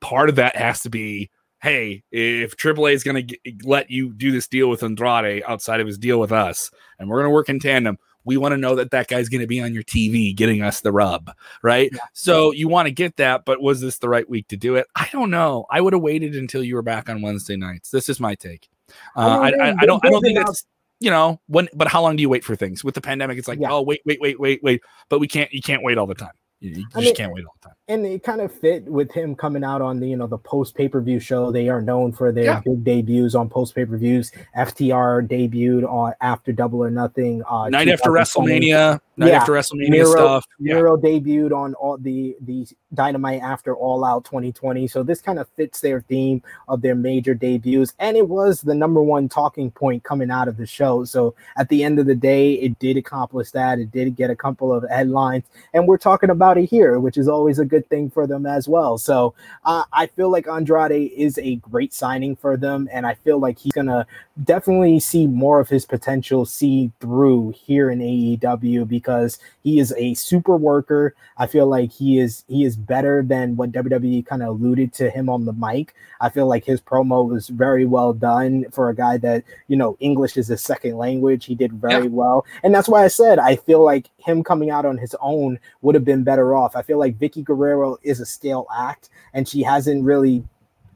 Part of that has to be hey, if AAA is going to let you do this deal with Andrade outside of his deal with us, and we're going to work in tandem, we want to know that that guy's going to be on your TV getting us the rub, right? Yeah. So you want to get that, but was this the right week to do it? I don't know. I would have waited until you were back on Wednesday nights. This is my take. Uh, I, I, I, don't. I don't think it's you know when. But how long do you wait for things with the pandemic? It's like yeah. oh wait, wait, wait, wait, wait. But we can't. You can't wait all the time. You, you just mean, can't wait all the time. And it kind of fit with him coming out on the you know the post pay per view show. They are known for their yeah. big debuts on post pay per views. FTR debuted on after Double or Nothing. Uh, Night after WrestleMania. Night yeah. after WrestleMania Miro, stuff. Miro yeah. debuted on all the the Dynamite after All Out 2020. So this kind of fits their theme of their major debuts, and it was the number one talking point coming out of the show. So at the end of the day, it did accomplish that. It did get a couple of headlines, and we're talking about here, which is always a good thing for them as well. So uh, I feel like Andrade is a great signing for them, and I feel like he's gonna definitely see more of his potential see through here in AEW because he is a super worker. I feel like he is he is better than what WWE kind of alluded to him on the mic. I feel like his promo was very well done for a guy that you know English is a second language. He did very yeah. well, and that's why I said I feel like him coming out on his own would have been better off. I feel like Vickie Guerrero is a stale act, and she hasn't really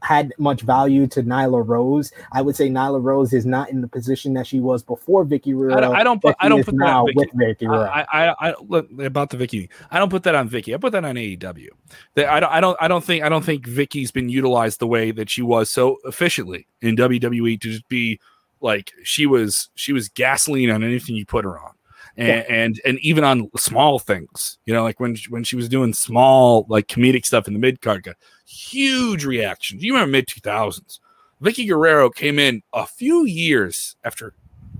had much value to Nyla Rose. I would say Nyla Rose is not in the position that she was before Vickie Guerrero. I don't, I don't put I don't put now that with Vickie Guerrero. I, I, I look about the Vickie. I don't put that on Vickie. I put that on AEW. I don't I don't I don't think I don't think Vickie's been utilized the way that she was so efficiently in WWE to just be like she was she was gasoline on anything you put her on and, yeah. and and even on small things, you know, like when when she was doing small like comedic stuff in the mid card, huge reaction. You remember mid two thousands? Vickie Guerrero came in a few years after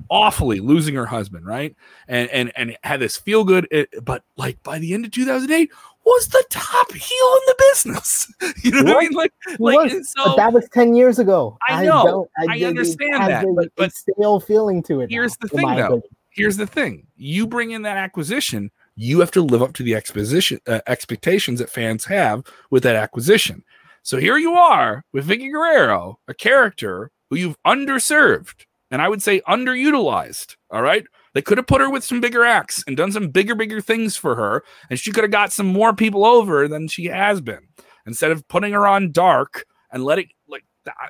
awfully losing her husband, right? And and and had this feel good, eh, but like by the end of 2008 was the top heel in the business. you know what, what I mean? Like, like so, that was 10 years ago. I know. I, I, understand that, but, but stale feeling to it. Here's now, the thing, though. Opinion here's the thing. You bring in that acquisition you have to live up to the exposition uh, expectations that fans have with that acquisition. So here you are with Vickie Guerrero a character who you've underserved and I would say underutilized all right? They could have put her with some bigger acts and done some bigger bigger things for her and she could have got some more people over than she has been. Instead of putting her on dark and letting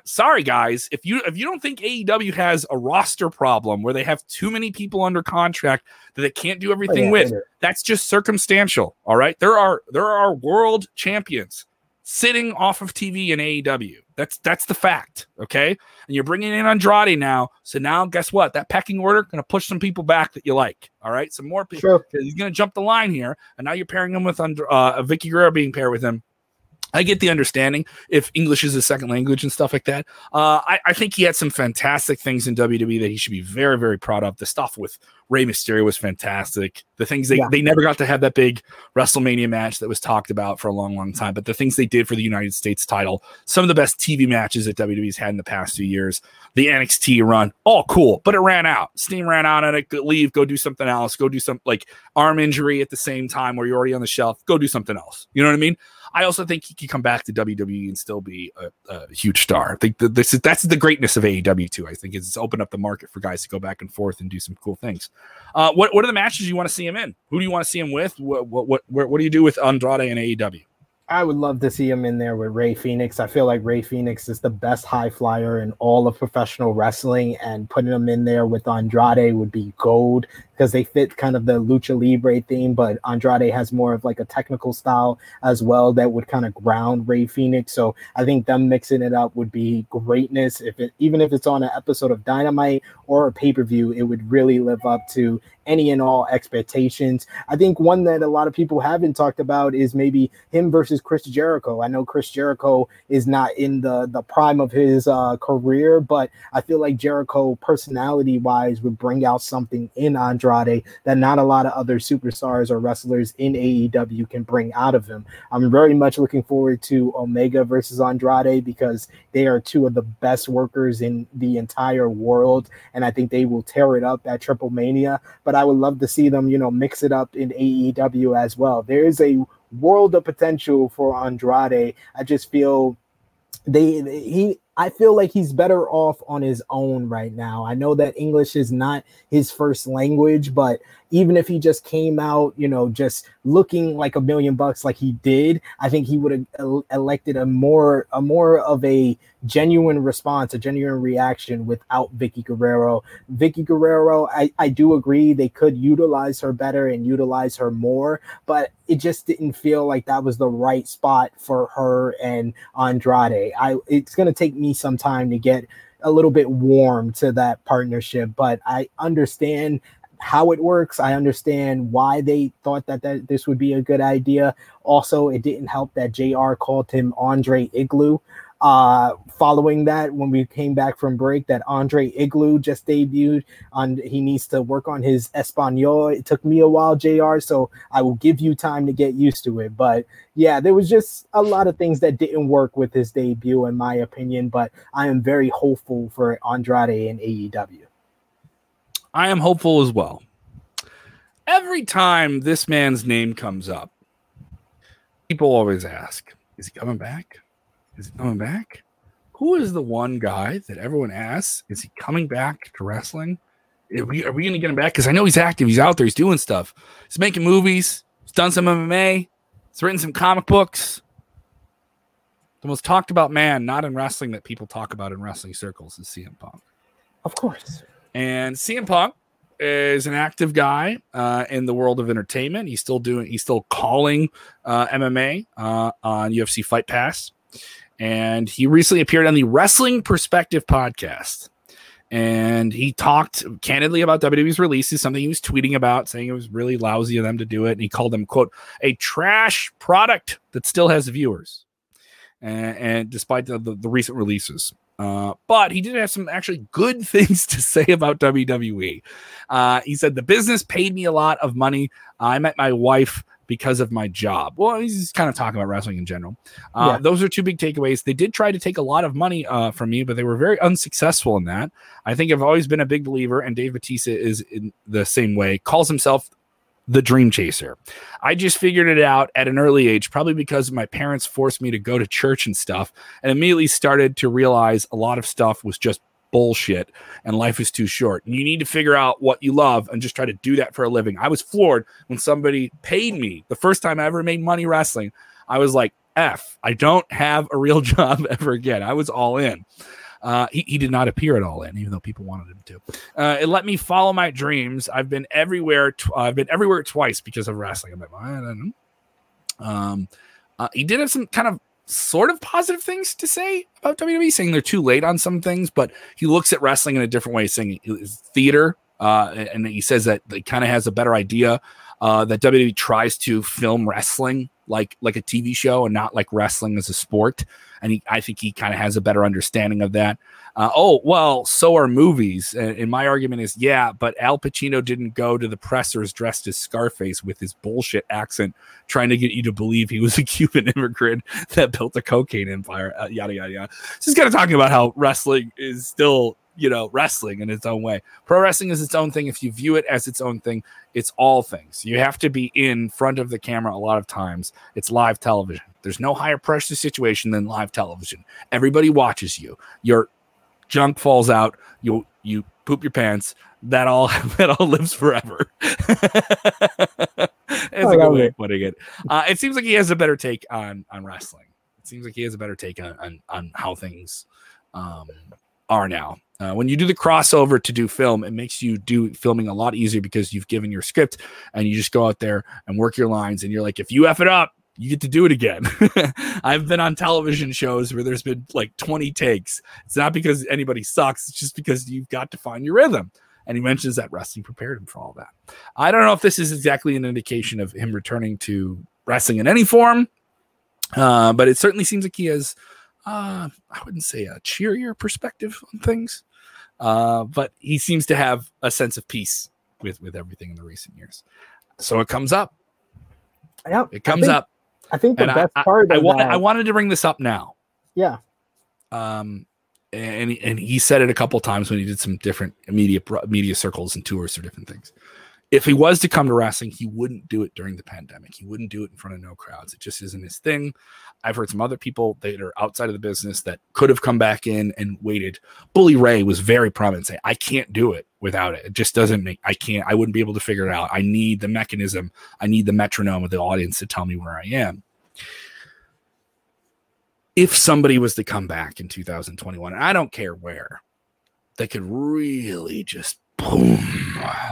sorry guys, if you if you don't think AEW has a roster problem where they have too many people under contract that they can't do everything oh, yeah, with, that's just circumstantial. All right, there are there are world champions sitting off of TV in AEW. That's that's the fact. Okay, and you're bringing in Andrade now. So now, guess what? That pecking order going to push some people back that you like. All right, some more people. Sure. He's going to jump the line here, and now you're pairing him with uh, Vickie Guerrero being paired with him. I get the understanding if English is a second language and stuff like that. Uh, I, I, think he had some fantastic things in WWE that he should be very, very proud of. The stuff with Rey Mysterio was fantastic. The things they, yeah. they never got to have that big WrestleMania match that was talked about for a long, long time. But the things they did for the United States title, some of the best TV matches that WWE's had in the past few years, the NXT run, all cool, but it ran out. Steam ran out on it. Leave, go do something else. Go do some like arm injury at the same time where you're already on the shelf. Go do something else. You know what I mean? I also think he could come back to WWE and still be a, a huge star. I think that this is, that's the greatness of AEW too. I think is it's opened up the market for guys to go back and forth and do some cool things. Uh, what what are the matches you want to see him in? Who do you want to see him with? What what what what, do you do with Andrade and AEW? I would love to see him in there with Rey Fenix. I feel like Rey Fenix is the best high flyer in all of professional wrestling, and putting him in there with Andrade would be gold because they fit kind of the lucha libre theme, but Andrade has more of like a technical style as well that would kind of ground Rey Fenix. So I think them mixing it up would be greatness. If it even if it's on an episode of Dynamite or a pay per view, it would really live up to any and all expectations. I think one that a lot of people haven't talked about is maybe him versus Chris Jericho. I know Chris Jericho is not in the the prime of his uh, career, but I feel like Jericho, personality wise, would bring out something in Andrade that not a lot of other superstars or wrestlers in AEW can bring out of him. I'm very much looking forward to Omega versus Andrade because they are two of the best workers in the entire world, and I think they will tear it up at Triple Mania. But I would love to see them, you know, mix it up in AEW as well. There is a world of potential for Andrade. I just feel they he I feel like he's better off on his own right now. I know that English is not his first language, but even if he just came out, you know, just looking like a million bucks like he did, I think he would have elected a more a more of a genuine response, a genuine reaction without Vickie Guerrero. Vickie Guerrero, I, I do agree they could utilize her better and utilize her more, but it just didn't feel like that was the right spot for her and Andrade. I it's gonna take me some time to get a little bit warm to that partnership, but I understand how it works. I understand why they thought that, that this would be a good idea. Also, it didn't help that JR called him Andre Igloo. Uh, following that, when we came back from break, that Andre Igloo just debuted on. He needs to work on his Espanol. It took me a while, Jr. So I will give you time to get used to it. But yeah, there was just a lot of things that didn't work with his debut, in my opinion. But I am very hopeful for Andrade and AEW. I am hopeful as well. Every time this man's name comes up, people always ask, is he coming back? Is he coming back? Who is the one guy that everyone asks, is he coming back to wrestling? Are we, are we going to get him back? Because I know he's active. He's out there. He's doing stuff. He's making movies. He's done some MMA. He's written some comic books. The most talked about man, not in wrestling, that people talk about in wrestling circles is CM Punk. Of course. And CM Punk is an active guy uh, in the world of entertainment. He's still doing, he's still calling uh, MMA uh, on UFC Fight Pass. And he recently appeared on the Wrestling Perspective podcast. And he talked candidly about WWE's releases, something he was tweeting about, saying it was really lousy of them to do it. And he called them, quote, a trash product that still has viewers. And, and despite the, the, the recent releases. Uh, but he did have some actually good things to say about WWE. Uh, he said, The business paid me a lot of money. I met my wife because of my job. Well, he's kind of talking about wrestling in general. Uh, yeah. Those are two big takeaways. They did try to take a lot of money uh, from me, but they were very unsuccessful in that. I think I've always been a big believer, and Dave Batista is in the same way, calls himself the dream chaser. I just figured it out at an early age, probably because my parents forced me to go to church and stuff, and immediately started to realize a lot of stuff was just bullshit and life is too short. And you need to figure out what you love and just try to do that for a living. I was floored when somebody paid me the first time I ever made money wrestling. I was like, F, I don't have a real job ever again. I was all in. Uh, he, he did not appear at all in, even though people wanted him to. Uh, it let me follow my dreams. I've been everywhere. Tw- I've been everywhere twice because of wrestling. I'm like, I don't know. Um, uh, he did have some kind of sort of positive things to say about WWE, saying they're too late on some things, but he looks at wrestling in a different way, saying it's theater. Uh, and he says that he kind of has a better idea uh, that WWE tries to film wrestling like like a TV show and not like wrestling as a sport. And he, I think he kind of has a better understanding of that. Uh, oh well, so are movies. And, and, my argument is, yeah, but Al Pacino didn't go to the pressers dressed as Scarface with his bullshit accent, trying to get you to believe he was a Cuban immigrant that built a cocaine empire. Uh, yada yada yada. Just kind of talking about how wrestling is still you know wrestling in its own way. Pro wrestling is its own thing. If you view it as its own thing it's all things. You have to be in front of the camera a lot of times. It's live television. There's no higher pressure situation than live television. Everybody watches you. Your junk falls out. You you poop your pants. That all that all lives forever. That's a good way of putting it. Uh, it seems like he has a better take on on wrestling. It seems like he has a better take on on, on how things um, are now. Uh, when you do the crossover to do film, it makes you do filming a lot easier because you've given your script and you just go out there and work your lines. And you're like, if you F it up, you get to do it again. I've been on television shows where there's been like 20 takes. It's not because anybody sucks, it's just because you've got to find your rhythm. And he mentions that wrestling prepared him for all that. I don't know if this is exactly an indication of him returning to wrestling in any form, uh, but it certainly seems like he has, uh, I wouldn't say a cheerier perspective on things, uh, but he seems to have a sense of peace with with everything in the recent years. So it comes up. Yeah, it comes think, up. I think the and best I, part. I, I, wanted, I wanted to bring this up now. Yeah. Um, and and he said it a couple times when he did some different media media circles and tours or different things. If he was to come to wrestling, he wouldn't do it during the pandemic. He wouldn't do it in front of no crowds. It just isn't his thing. I've heard some other people that are outside of the business that could have come back in and waited. Bully Ray was very prominent say, I can't do it without it. It just doesn't make I can't I wouldn't be able to figure it out. I need the mechanism, I need the metronome of the audience to tell me where I am if somebody was to come back in 2021, I don't care where, they could really just boom,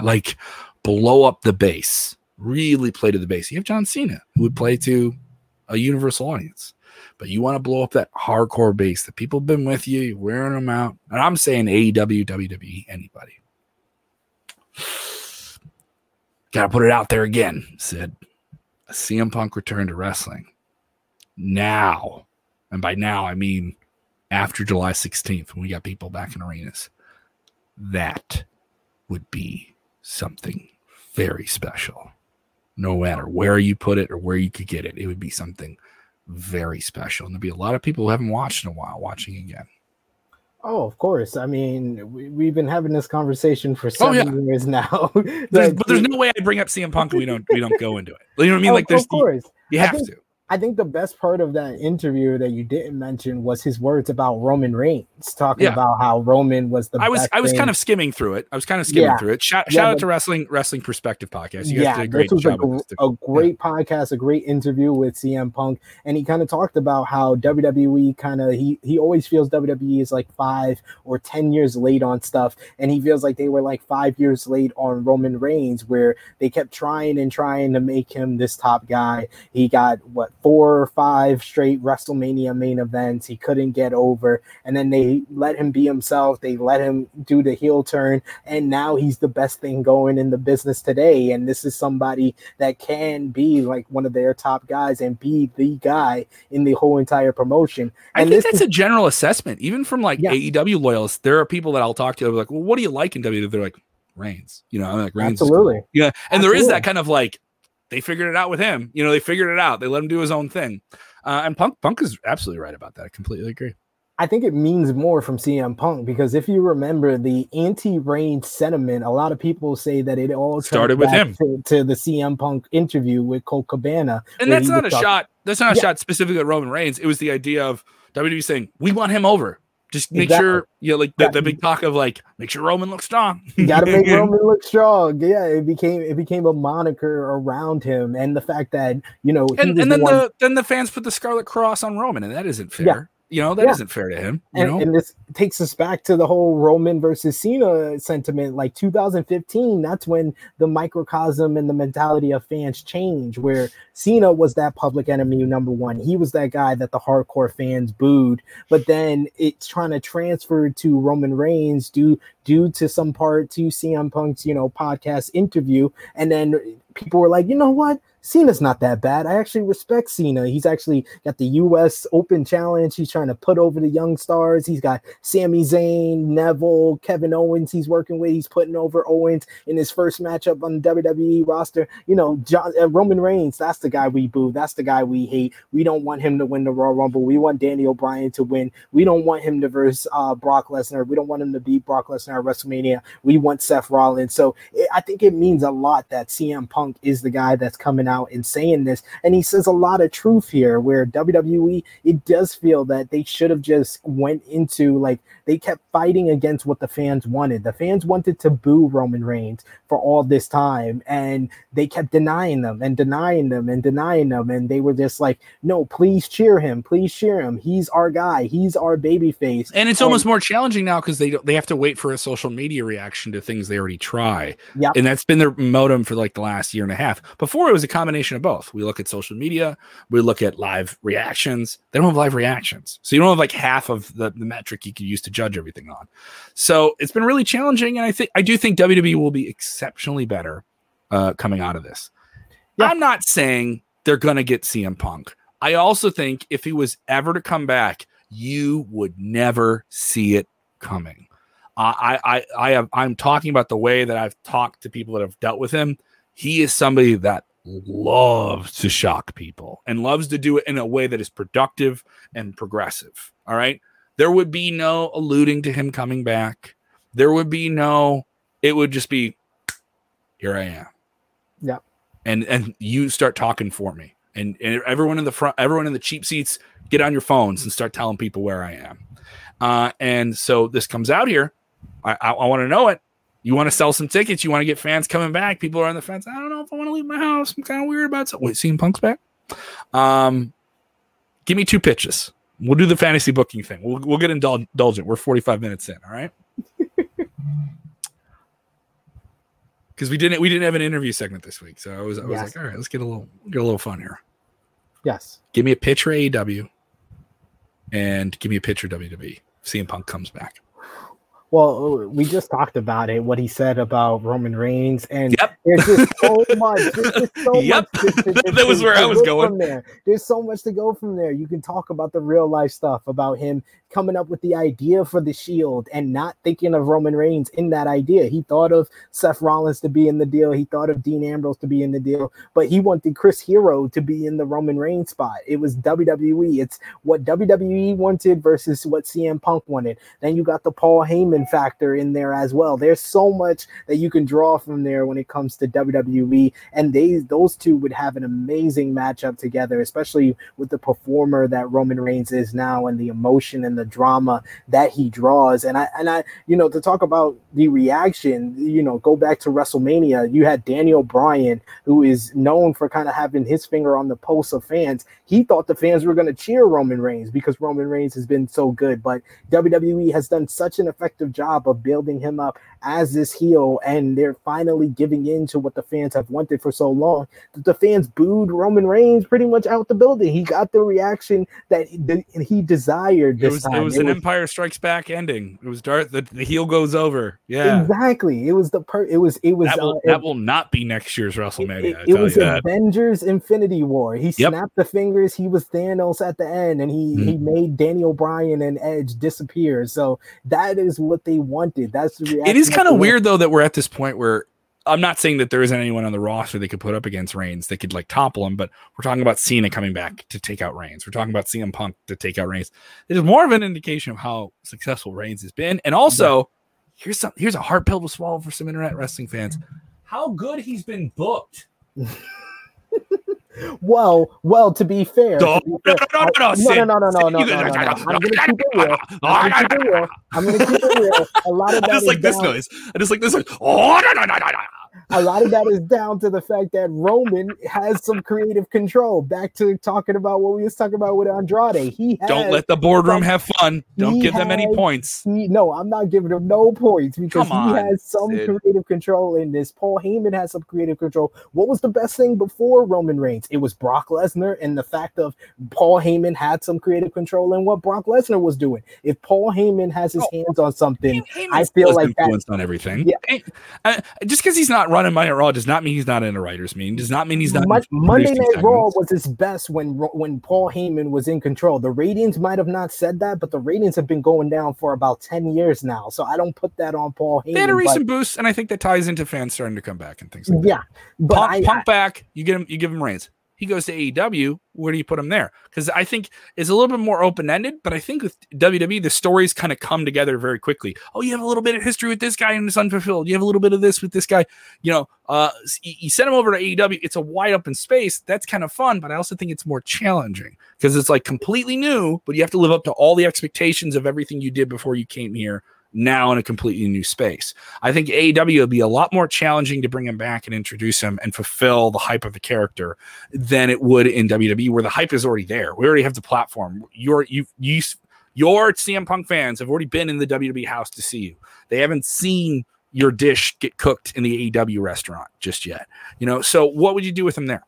like blow up the base, really play to the base. You have John Cena who would play to a universal audience, but you want to blow up that hardcore base. The people have been with you, you're wearing them out. And I'm saying AEW, WWE, anybody. Gotta put it out there again, said CM Punk return to wrestling. Now and by now, I mean after July 16th when we got people back in arenas. That would be something very special. No matter where you put it or where you could get it, it would be something very special. And there'd be a lot of people who haven't watched in a while watching again. Oh, of course. I mean, we, have been having this conversation for seven oh, yeah. years now. there's, but there's no way I bring up CM Punk and we don't we don't go into it. You know what I mean? Oh, like, there's of course. You, you have think, to. I think the best part of that interview that you didn't mention was his words about Roman Reigns, talking yeah. about how Roman was the. I was I was thing. kind of skimming through it. I was kind of skimming yeah. through it. Shout, yeah, shout out to Wrestling Wrestling Perspective podcast. You yeah, this was a, gr- a, great podcast, a great interview with CM Punk, and he kind of talked about how WWE kind of he he always feels WWE is like five or ten years late on stuff, and he feels like they were like five years late on Roman Reigns, where they kept trying and trying to make him this top guy. He got what four or five straight WrestleMania main events. He couldn't get over, and then they let him be himself. They let him do the heel turn, and now he's the best thing going in the business today. And this is somebody that can be like one of their top guys and be the guy in the whole entire promotion. And I think that's is, a general assessment, even from like yeah. AEW loyalists. There are people that I'll talk to. Like, well, what do you like in WWE? They're like, Reigns. You know, I'm like Reigns. Absolutely. Cool. Yeah, and Absolutely. there is that kind of like they figured it out with him. You know, they figured it out. They let him do his own thing. Uh, and Punk Punk is absolutely right about that. I completely agree. I think it means more from CM Punk because if you remember the anti-Reign sentiment, a lot of people say that it all started with him to, to, the CM Punk interview with Colt Cabana. And that's not a talking. shot. That's not a yeah. shot specifically at Roman Reigns. It was the idea of WWE saying, "We want him over. Just make exactly. sure you know, like the, the, big talk of like make sure Roman looks strong. you gotta make Roman look strong. Yeah, it became it became a moniker around him, and the fact that you know, and, and then the, one... the, then the fans put the Scarlet Cross on Roman, and that isn't fair. You know, that yeah. not fair to him. You and, know? and this takes us back to the whole Roman versus Cena sentiment. Like 2015, that's when the microcosm and the mentality of fans change, where Cena was that public enemy number one. He was that guy that the hardcore fans booed. But then it's trying to transfer to Roman Reigns due due to some part to CM Punk's, you know, podcast interview. And then people were like, you know what? Cena's not that bad. I actually respect Cena. He's actually got the U.S. Open Challenge. He's trying to put over the young stars. He's got Sami Zayn, Neville, Kevin Owens. He's working with. He's putting over Owens in his first matchup on the WWE roster. You know, John, uh, Roman Reigns. That's the guy we boo. That's the guy we hate. We don't want him to win the Royal Rumble. We want Daniel Bryan to win. We don't want him to verse uh, Brock Lesnar. We don't want him to beat Brock Lesnar at WrestleMania. We want Seth Rollins. So it, I think it means a lot that CM Punk is the guy that's coming out out and saying this, and he says a lot of truth here. Where WWE, it does feel that they should have just went into like they kept fighting against what the fans wanted. The fans wanted to boo Roman Reigns for all this time, and they kept denying them and denying them and denying them, and they were just like, "No, please cheer him, please cheer him. He's our guy. He's our baby face." And it's almost more challenging now because they they have to wait for a social media reaction to things they already try. Yep. and that's been their modem for like the last year and a half. Before it was a combination of both. We look at social media, we look at live reactions. They don't have live reactions, so you don't have like half of the, the metric you could use to judge everything on. So it's been really challenging, and I think I do think WWE will be exceptionally better uh, coming out of this. Yeah. I'm not saying they're gonna get CM Punk. I also think if he was ever to come back, you would never see it coming. I, I, I have, I'm talking about the way that I've talked to people that have dealt with him. He is somebody that loves to shock people and loves to do it in a way that is productive and progressive. All right. There would be no alluding to him coming back. There would be no, it would just be, here I am. Yeah. And, and you start talking for me. And, and everyone in the front, everyone in the cheap seats, get on your phones and start telling people where I am. Uh, and so this comes out here. I, I, I want to know it. You want to sell some tickets. You want to get fans coming back. People are on the fence. I don't know if I want to leave my house. I'm kind of weird about it. Wait, CM Punk's back. Um, give me two pitches. We'll do the fantasy booking thing. We'll, we'll get indul- indulgent. We're 45 minutes in. All right. Because we didn't we didn't have an interview segment this week, so I was I was Yes. like, all right, let's get a little get a little fun here. Yes. Give me a pitch for AEW, and give me a pitch for WWE. CM Punk comes back. Well, we just talked about it. What he said about Roman Reigns, and Yep. there's just so much. There's so Yep. much. to- to- to- That was where I was going. From there, there's so much to go from there. You can talk about the real life stuff about him coming up with the idea for the Shield and not thinking of Roman Reigns in that idea. He thought of Seth Rollins to be in the deal. He thought of Dean Ambrose to be in the deal, but he wanted Chris Hero to be in the Roman Reigns spot. It was WWE. It's what WWE wanted versus what CM Punk wanted. Then you got the Paul Heyman factor in there as well. There's so much that you can draw from there when it comes to WWE, and they those two would have an amazing matchup together, especially with the performer that Roman Reigns is now and the emotion and the drama that he draws. And I and I, you know, to talk about the reaction, you know, go back to WrestleMania. You had Daniel Bryan, who is known for kind of having his finger on the pulse of fans. He thought the fans were going to cheer Roman Reigns because Roman Reigns has been so good, but WWE has done such an effective job of building him up as this heel, and they're finally giving in to what the fans have wanted for so long. That the fans booed Roman Reigns pretty much out the building. He got the reaction that he, desired this was, it was an Empire Strikes Back ending. It was Darth. The, the heel goes over. Yeah, exactly. It was the per. It was. It was. that will uh, that will not be next year's WrestleMania. It, it was you that. Avengers Infinity War. He Yep. snapped the fingers. He was Thanos at the end, and he he Mm-hmm. made Daniel Bryan and Edge disappear. So that is what they wanted. That's the reaction. It is kind of weird though that we're at this point where I'm not saying that there isn't anyone on the roster they could put up against Reigns that could like topple him, but we're talking about Cena coming back to take out Reigns. We're talking about CM Punk to take out Reigns. It is more of an indication of how successful Reigns has been, and also here's some here's a hard pill to swallow for some internet wrestling fans. How good he's been booked. Well, well, to be fair, No, to be fair, no, no, no, I- no, no, no, no, no, you- no, no, no. I'm gonna keep it real. I'm gonna keep it real. I'm gonna keep it real. A lot of I that just is like this down- noise. I just like this noise. Oh no no no no no. A lot of that is down to the fact that Roman has some creative control. Back to talking about what we was talking about with Andrade. He has, Don't let the boardroom have fun. Don't give them any points. he, no, I'm not giving him no points because Come he has some creative control in this. Paul Heyman has some creative control. What was the best thing before Roman Reigns? It was Brock Lesnar and the fact of Paul Heyman had some creative control in what Brock Lesnar was doing. If Paul Heyman has his Oh, hands on something, Heyman's I feel like that- influenced on everything. Yeah. Uh, just because he's not running Monday Night Raw does not mean he's not in a writers' meeting. Does not mean he's not. Mon- Monday Night Raw was his best when when Paul Heyman was in control. The ratings might have not said that, but the ratings have been going down for about ten years now. So I don't put that on Paul Heyman. They had a recent boost, and I think that ties into fans starting to come back and things like that. yeah, but Punk, I, Punk back, you get him, you give him Reigns. He goes to AEW. Where do you put him there? Because I think it's a little bit more open ended, but I think with WWE, the stories kind of come together very quickly. Oh, you have a little bit of history with this guy and it's unfulfilled. You have a little bit of this with this guy. You know, uh, you send him over to AEW. It's a wide open space. That's kind of fun, but I also think it's more challenging because it's like completely new, but you have to live up to all the expectations of everything you did before you came here now in a completely new space. I think AEW will be a lot more challenging to bring him back and introduce him and fulfill the hype of the character than it would in WWE, where the hype is already there. We already have the platform. You're you you your CM Punk fans have already been in the WWE house to see you. They haven't seen your dish get cooked in the AEW restaurant just yet. You know, so what would you do with him there?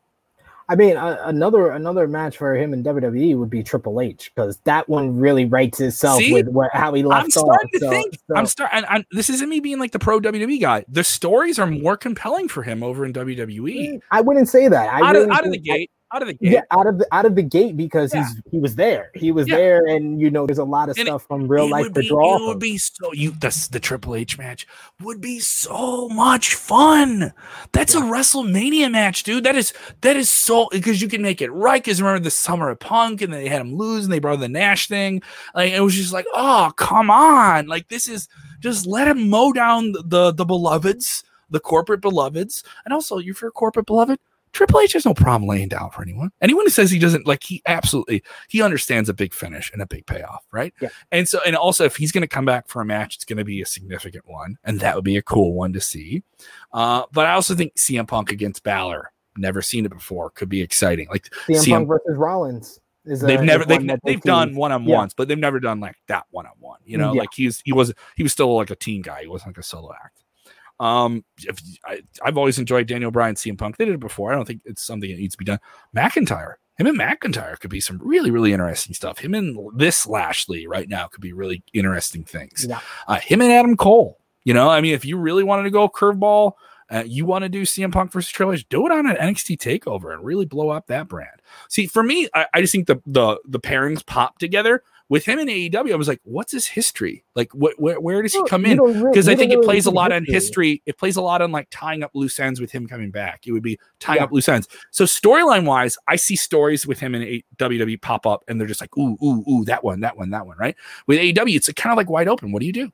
I mean, uh, another another match for him in WWE would be Triple H because that one really writes itself See? with how he left I'm starting off. To so, think, so. I'm starting. This isn't me being like the pro WWE guy. The stories are more compelling for him over in WWE. I wouldn't say that. I out, really of, out of the gate, out of the gate. Yeah, out of the out of the gate because yeah. he's he was there. He was yeah. there, and you know, there's a lot of and stuff it, from real life to draw. It would be so you the, the Triple H match would be so much fun. That's yeah. a WrestleMania match, dude. That is that is so because you can make it right. Because remember the summer of punk, and they had him lose, and they brought the Nash thing. Like it was just like, oh come on, like this is just let him mow down the the, the beloveds the corporate beloveds, and also if you're a corporate beloved, Triple H has no problem laying down for anyone. Anyone who says he doesn't like, he absolutely he understands a big finish and a big payoff, right? Yeah. And so, and also, if he's going to come back for a match, it's going to be a significant one, and that would be a cool one to see. Uh, but I also think CM Punk against Balor, never seen it before, could be exciting. Like CM, CM Punk versus Rollins. Is they've never they've, they've done one on ones, but they've never done like that one on one. You know, yeah. like he's he was he was still like a team guy. He wasn't like a solo act. Um, if, I, have always enjoyed Daniel Bryan, CM Punk. They did it before. I don't think it's something that needs to be done. McIntyre, him and McIntyre could be some really, really interesting stuff. Him and this Lashley right now could be really interesting things. Yeah. Uh, him and Adam Cole. You know, I mean, if you really wanted to go curveball, uh, you want to do CM Punk versus Triple H, do it on an NXT takeover and really blow up that brand. See, for me, I, I just think the the the pairings pop together with him in AEW, I was like, what's his history? Like, wh- wh- where does he come in? Because I think it plays a lot on history. It plays a lot on like tying up loose ends with him coming back. It would be tying yeah. up loose ends. So storyline wise, I see stories with him in a- WWE pop up, and they're just like, ooh, ooh, ooh, that one, that one, that one, right? With AEW, it's kind of like wide open. What do you do?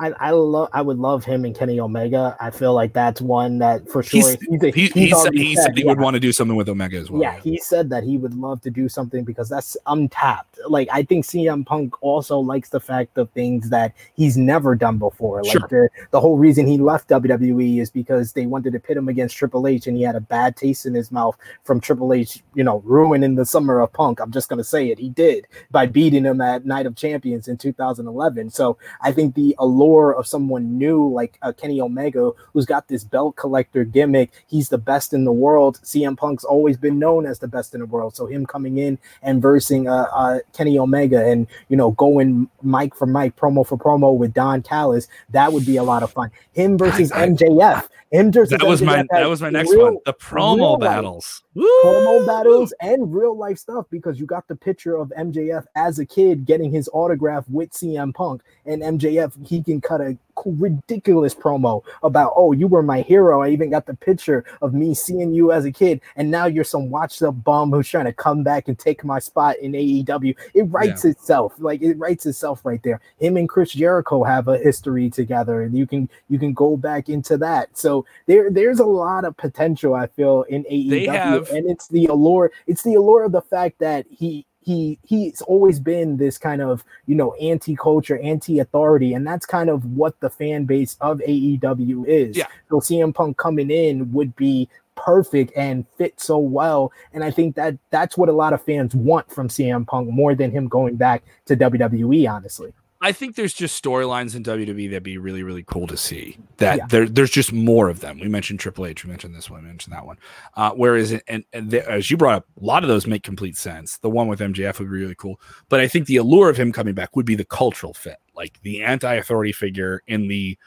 I, I love I would love him and Kenny Omega. I feel like that's one that for sure he's, he's, a, he, he's he, said, he said he yeah. would want to do something with Omega as well. Yeah, he said that he would love to do something because that's untapped. Like I think CM Punk also likes the fact of things that he's never done before. Like sure. the, the whole reason he left WWE is because they wanted to pit him against Triple H and he had a bad taste in his mouth from Triple H, you know, ruining the summer of punk. I'm just gonna say it. He did by beating him at Night of Champions in 2011. So I think the allure of someone new like uh, Kenny Omega, who's got this belt collector gimmick. He's the best in the world. CM Punk's always been known as the best in the world. So him coming in and versing uh, uh, Kenny Omega and you know going mic for mic, promo for promo with Don Callis, that would be a lot of fun. Him versus MJF. Versus that was my that was my next real, one. The promo battles, promo battles, and real life stuff because you got the picture of MJF as a kid getting his autograph with CM Punk, and MJF he can cut a ridiculous promo about, oh, you were my hero. I even got the picture of me seeing you as a kid, and now you're some watched up bum who's trying to come back and take my spot in AEW. It writes yeah. itself, like it writes itself right there. Him and Chris Jericho have a history together, and you can you can go back into that. So there there's a lot of potential I feel in AEW, have... and it's the allure. It's the allure of the fact that he he he's always been this kind of you know anti-culture anti-authority and that's kind of what the fan base of aew is. Yeah. So cm punk coming in would be perfect and fit so well and i think that that's what a lot of fans want from cm punk more than him going back to wwe honestly I think there's just storylines in WWE that'd be really, really cool to see. That yeah. there, there's just more of them. We mentioned Triple H, we mentioned this one, we mentioned that one. Uh, whereas, and, and the, as you brought up, a lot of those make complete sense. The one with MJF would be really cool, but I think the allure of him coming back would be the cultural fit, like the anti-authority figure in the.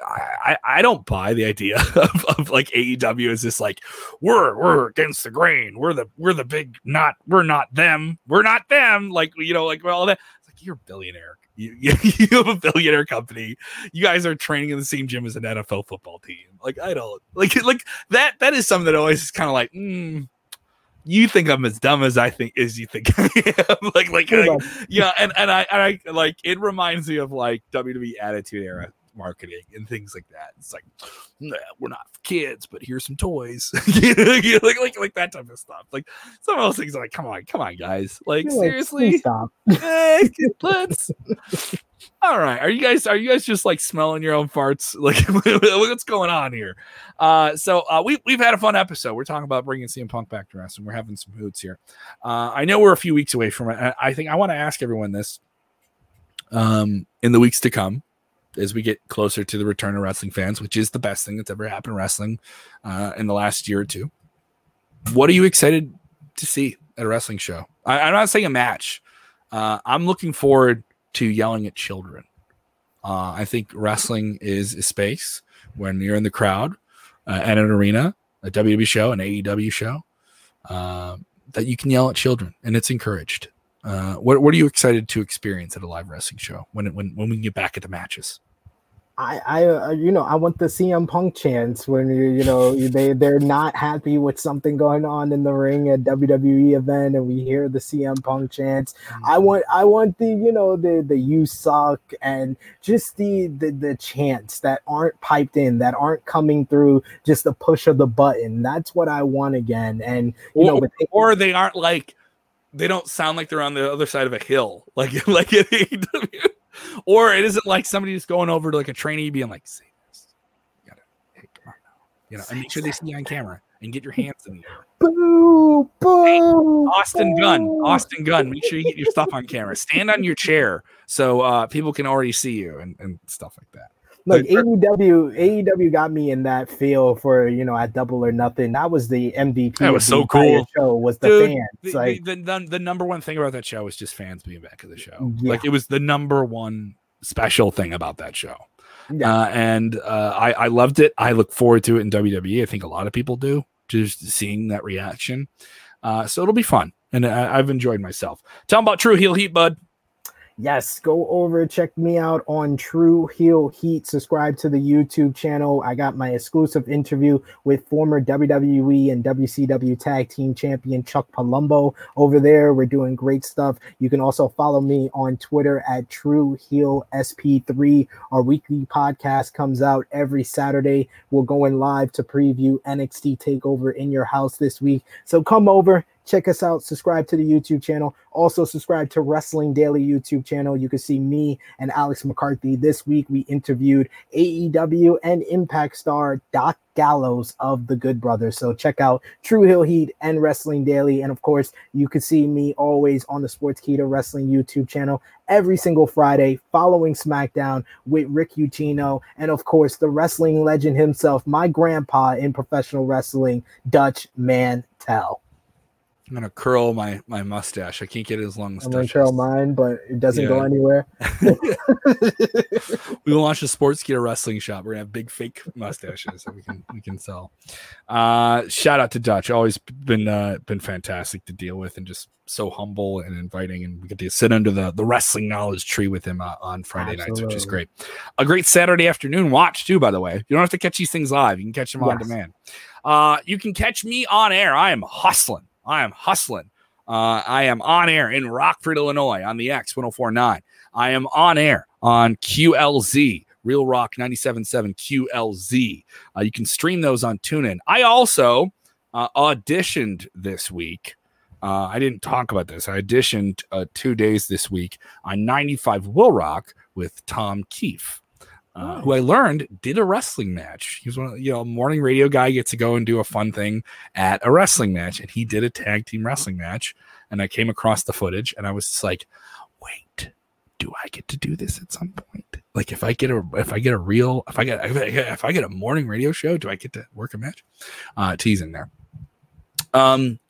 I, I don't buy the idea of, of like AEW is this like we're we're against the grain we're the we're the big not we're not them we're not them like you know like well that you're a billionaire. You, you have a billionaire company. You guys are training in the same gym as an NFL football team. Like I don't like like that. That is something that always is kind of like. Mm, you think I'm as dumb as I think as you think I am. like, like, like yeah, and and I, and I like it reminds me of like WWE Attitude Era marketing and things like that. It's like, nah, we're not kids, but here's some toys, like, like like that type of stuff. Like some of those things, are like, come on, come on, guys, like You're seriously, like, stop. Hey, let's. All right, are you guys are you guys just like smelling your own farts? Like, what's going on here? Uh, so uh, we we've had a fun episode. We're talking about bringing CM Punk back to wrestling. We're having some hoots here. Uh, I know we're a few weeks away from it. I think I want to ask everyone this um, in the weeks to come as we get closer to the return of wrestling fans, which is the best thing that's ever happened in wrestling uh, in the last year or two. What are you excited to see at a wrestling show? I, am not saying a match. Uh, I'm looking forward to yelling at children. Uh, I think wrestling is a space when you're in the crowd uh, at an arena, a WWE show, an AEW show, uh, that you can yell at children, and it's encouraged. Uh, what what are you excited to experience at a live wrestling show when when when we get back at the matches? I, I, uh, you know, I want the CM Punk chance when you, you know, they they're not happy with something going on in the ring at WWE event, and we hear the CM Punk chants. I mm-hmm. want, I want the, you know, the the you suck and just the the the chants that aren't piped in, that aren't coming through just the push of the button. That's what I want again. And you or, know, or they aren't like they don't sound like they're on the other side of a hill, like like at AEW or it isn't like somebody just going over to like a trainee being like, say this. You gotta, hey, come on now. You know, and make sure they see you on camera and get your hands in the air. Boo, boo, hey, Austin boo. Gunn, Austin Gunn, make sure you get your stuff on camera. Stand on your chair so uh, people can already see you and, and stuff like that. Look, AEW AEW got me in that feel for you know at Double or Nothing. That was the MVP. That was so cool. Show was the Dude, fans. The, like the, the, the, number one thing about that show was just fans being back at the show. Yeah. Like it was the number one special thing about that show. Yeah. Uh, and uh, I I loved it. I look forward to it in WWE. I think a lot of people do. Just seeing that reaction. Uh, so it'll be fun, and I, I've enjoyed myself. Tell them about True Heel Heat, bud yes, go over, check me out on True Heel Heat. Subscribe to the YouTube channel. I got my exclusive interview with former WWE and WCW Tag Team Champion Chuck Palumbo over there. We're doing great stuff. You can also follow me on Twitter at True Heel SP3. Our weekly podcast comes out every Saturday. We're going live to preview NXT Takeover in your house this week. So come over Check us out. Subscribe to the YouTube channel. Also, subscribe to Wrestling Daily YouTube channel. You can see me and Alex McCarthy. This week, we interviewed AEW and Impact star Doc Gallows of the Good Brothers. So check out True Heel Heat and Wrestling Daily. And of course, you can see me always on the Sportskeeda Wrestling YouTube channel every single Friday following SmackDown with Rick Ucchino. And of course, the wrestling legend himself, my grandpa in professional wrestling, Dutch Mantell. I'm gonna curl my my mustache. I can't get it as long as I'm gonna curl mine, but it doesn't yeah. go anywhere. we will launch a Sportskeeda wrestling shop. We're gonna have big fake mustaches that we can we can sell. Uh, shout out to Dutch. Always been uh, been fantastic to deal with, and just so humble and inviting. And we get to sit under the the wrestling knowledge tree with him uh, on Friday Absolutely. nights, which is great. A great Saturday afternoon watch too, by the way. You don't have to catch these things live. You can catch them yes. on demand. Uh, you can catch me on air. I am hustling I am hustling. Uh, I am on air in Rockford, Illinois on the X 1049. I am on air on QLZ, Real Rock 97.7 QLZ. Uh, you can stream those on TuneIn. I also uh, auditioned this week. Uh, I didn't talk about this. I auditioned uh, two days this week on 95 Will Rock with Tom Keefe uh, who I learned did a wrestling match. He was one of you know, morning radio guy gets to go and do a fun thing at a wrestling match, and he did a tag team wrestling match. And I came across the footage, and I was just like, "Wait, do I get to do this at some point? Like, if I get a if I get a real if I get if I get a morning radio show, do I get to work a match?" Uh, teasing there. Um,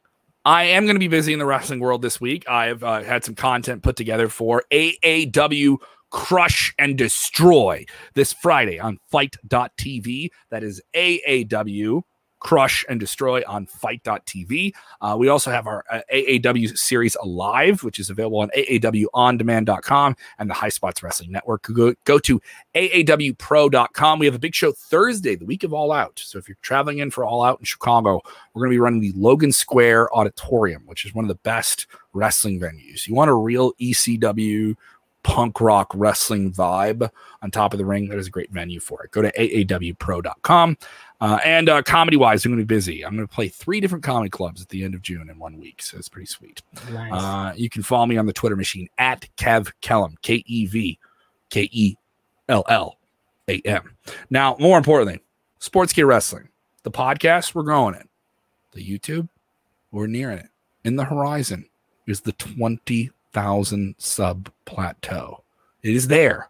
I am going to be busy in the wrestling world this week. I've uh, had some content put together for AAW crush and destroy this Friday on FITE.tv. That is AAW crush and destroy on FITE.tv. Uh, we also have our uh, AAW series Alive, which is available on AAWOnDemand.com and the Highspots Wrestling Network. Go, go to AAWPro.com. We have a big show Thursday, the week of All Out. So if you're traveling in for All Out in Chicago, we're going to be running the Logan Square Auditorium, which is one of the best wrestling venues. You want a real ECW punk rock wrestling vibe on top of the ring. That is a great venue for it. Go to aawpro.com. Uh, and uh, comedy wise, I'm going to be busy. I'm going to play three different comedy clubs at the end of June in one week. So it's pretty sweet. Nice. Uh, you can follow me on the Twitter machine at Kev Kellam, K E V K E L L A M. Now, more importantly, Sportskeeda Wrestling, the podcast, we're growing it. The YouTube, we're nearing it. In the horizon is the 20 thousand sub plateau. It is there.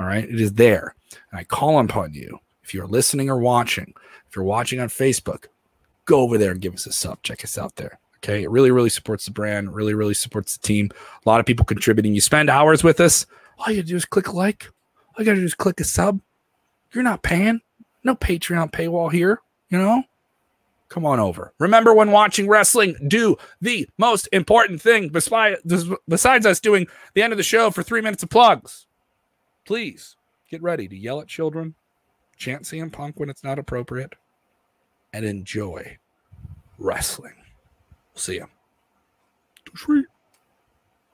All right. It is there. And I call upon you, if you're listening or watching, if you're watching on Facebook, go over there and give us a sub. Check us out there. Okay. It really, really supports the brand, really, really supports the team. A lot of people contributing. You spend hours with us. All you do is click like. All you got to do is click a sub. You're not paying. No Patreon paywall here, you know? Come on over. Remember, when watching wrestling, do the most important thing besides us doing the end of the show for three minutes of plugs. Please get ready to yell at children, chant CM Punk when it's not appropriate, and enjoy wrestling. See ya. Sweet.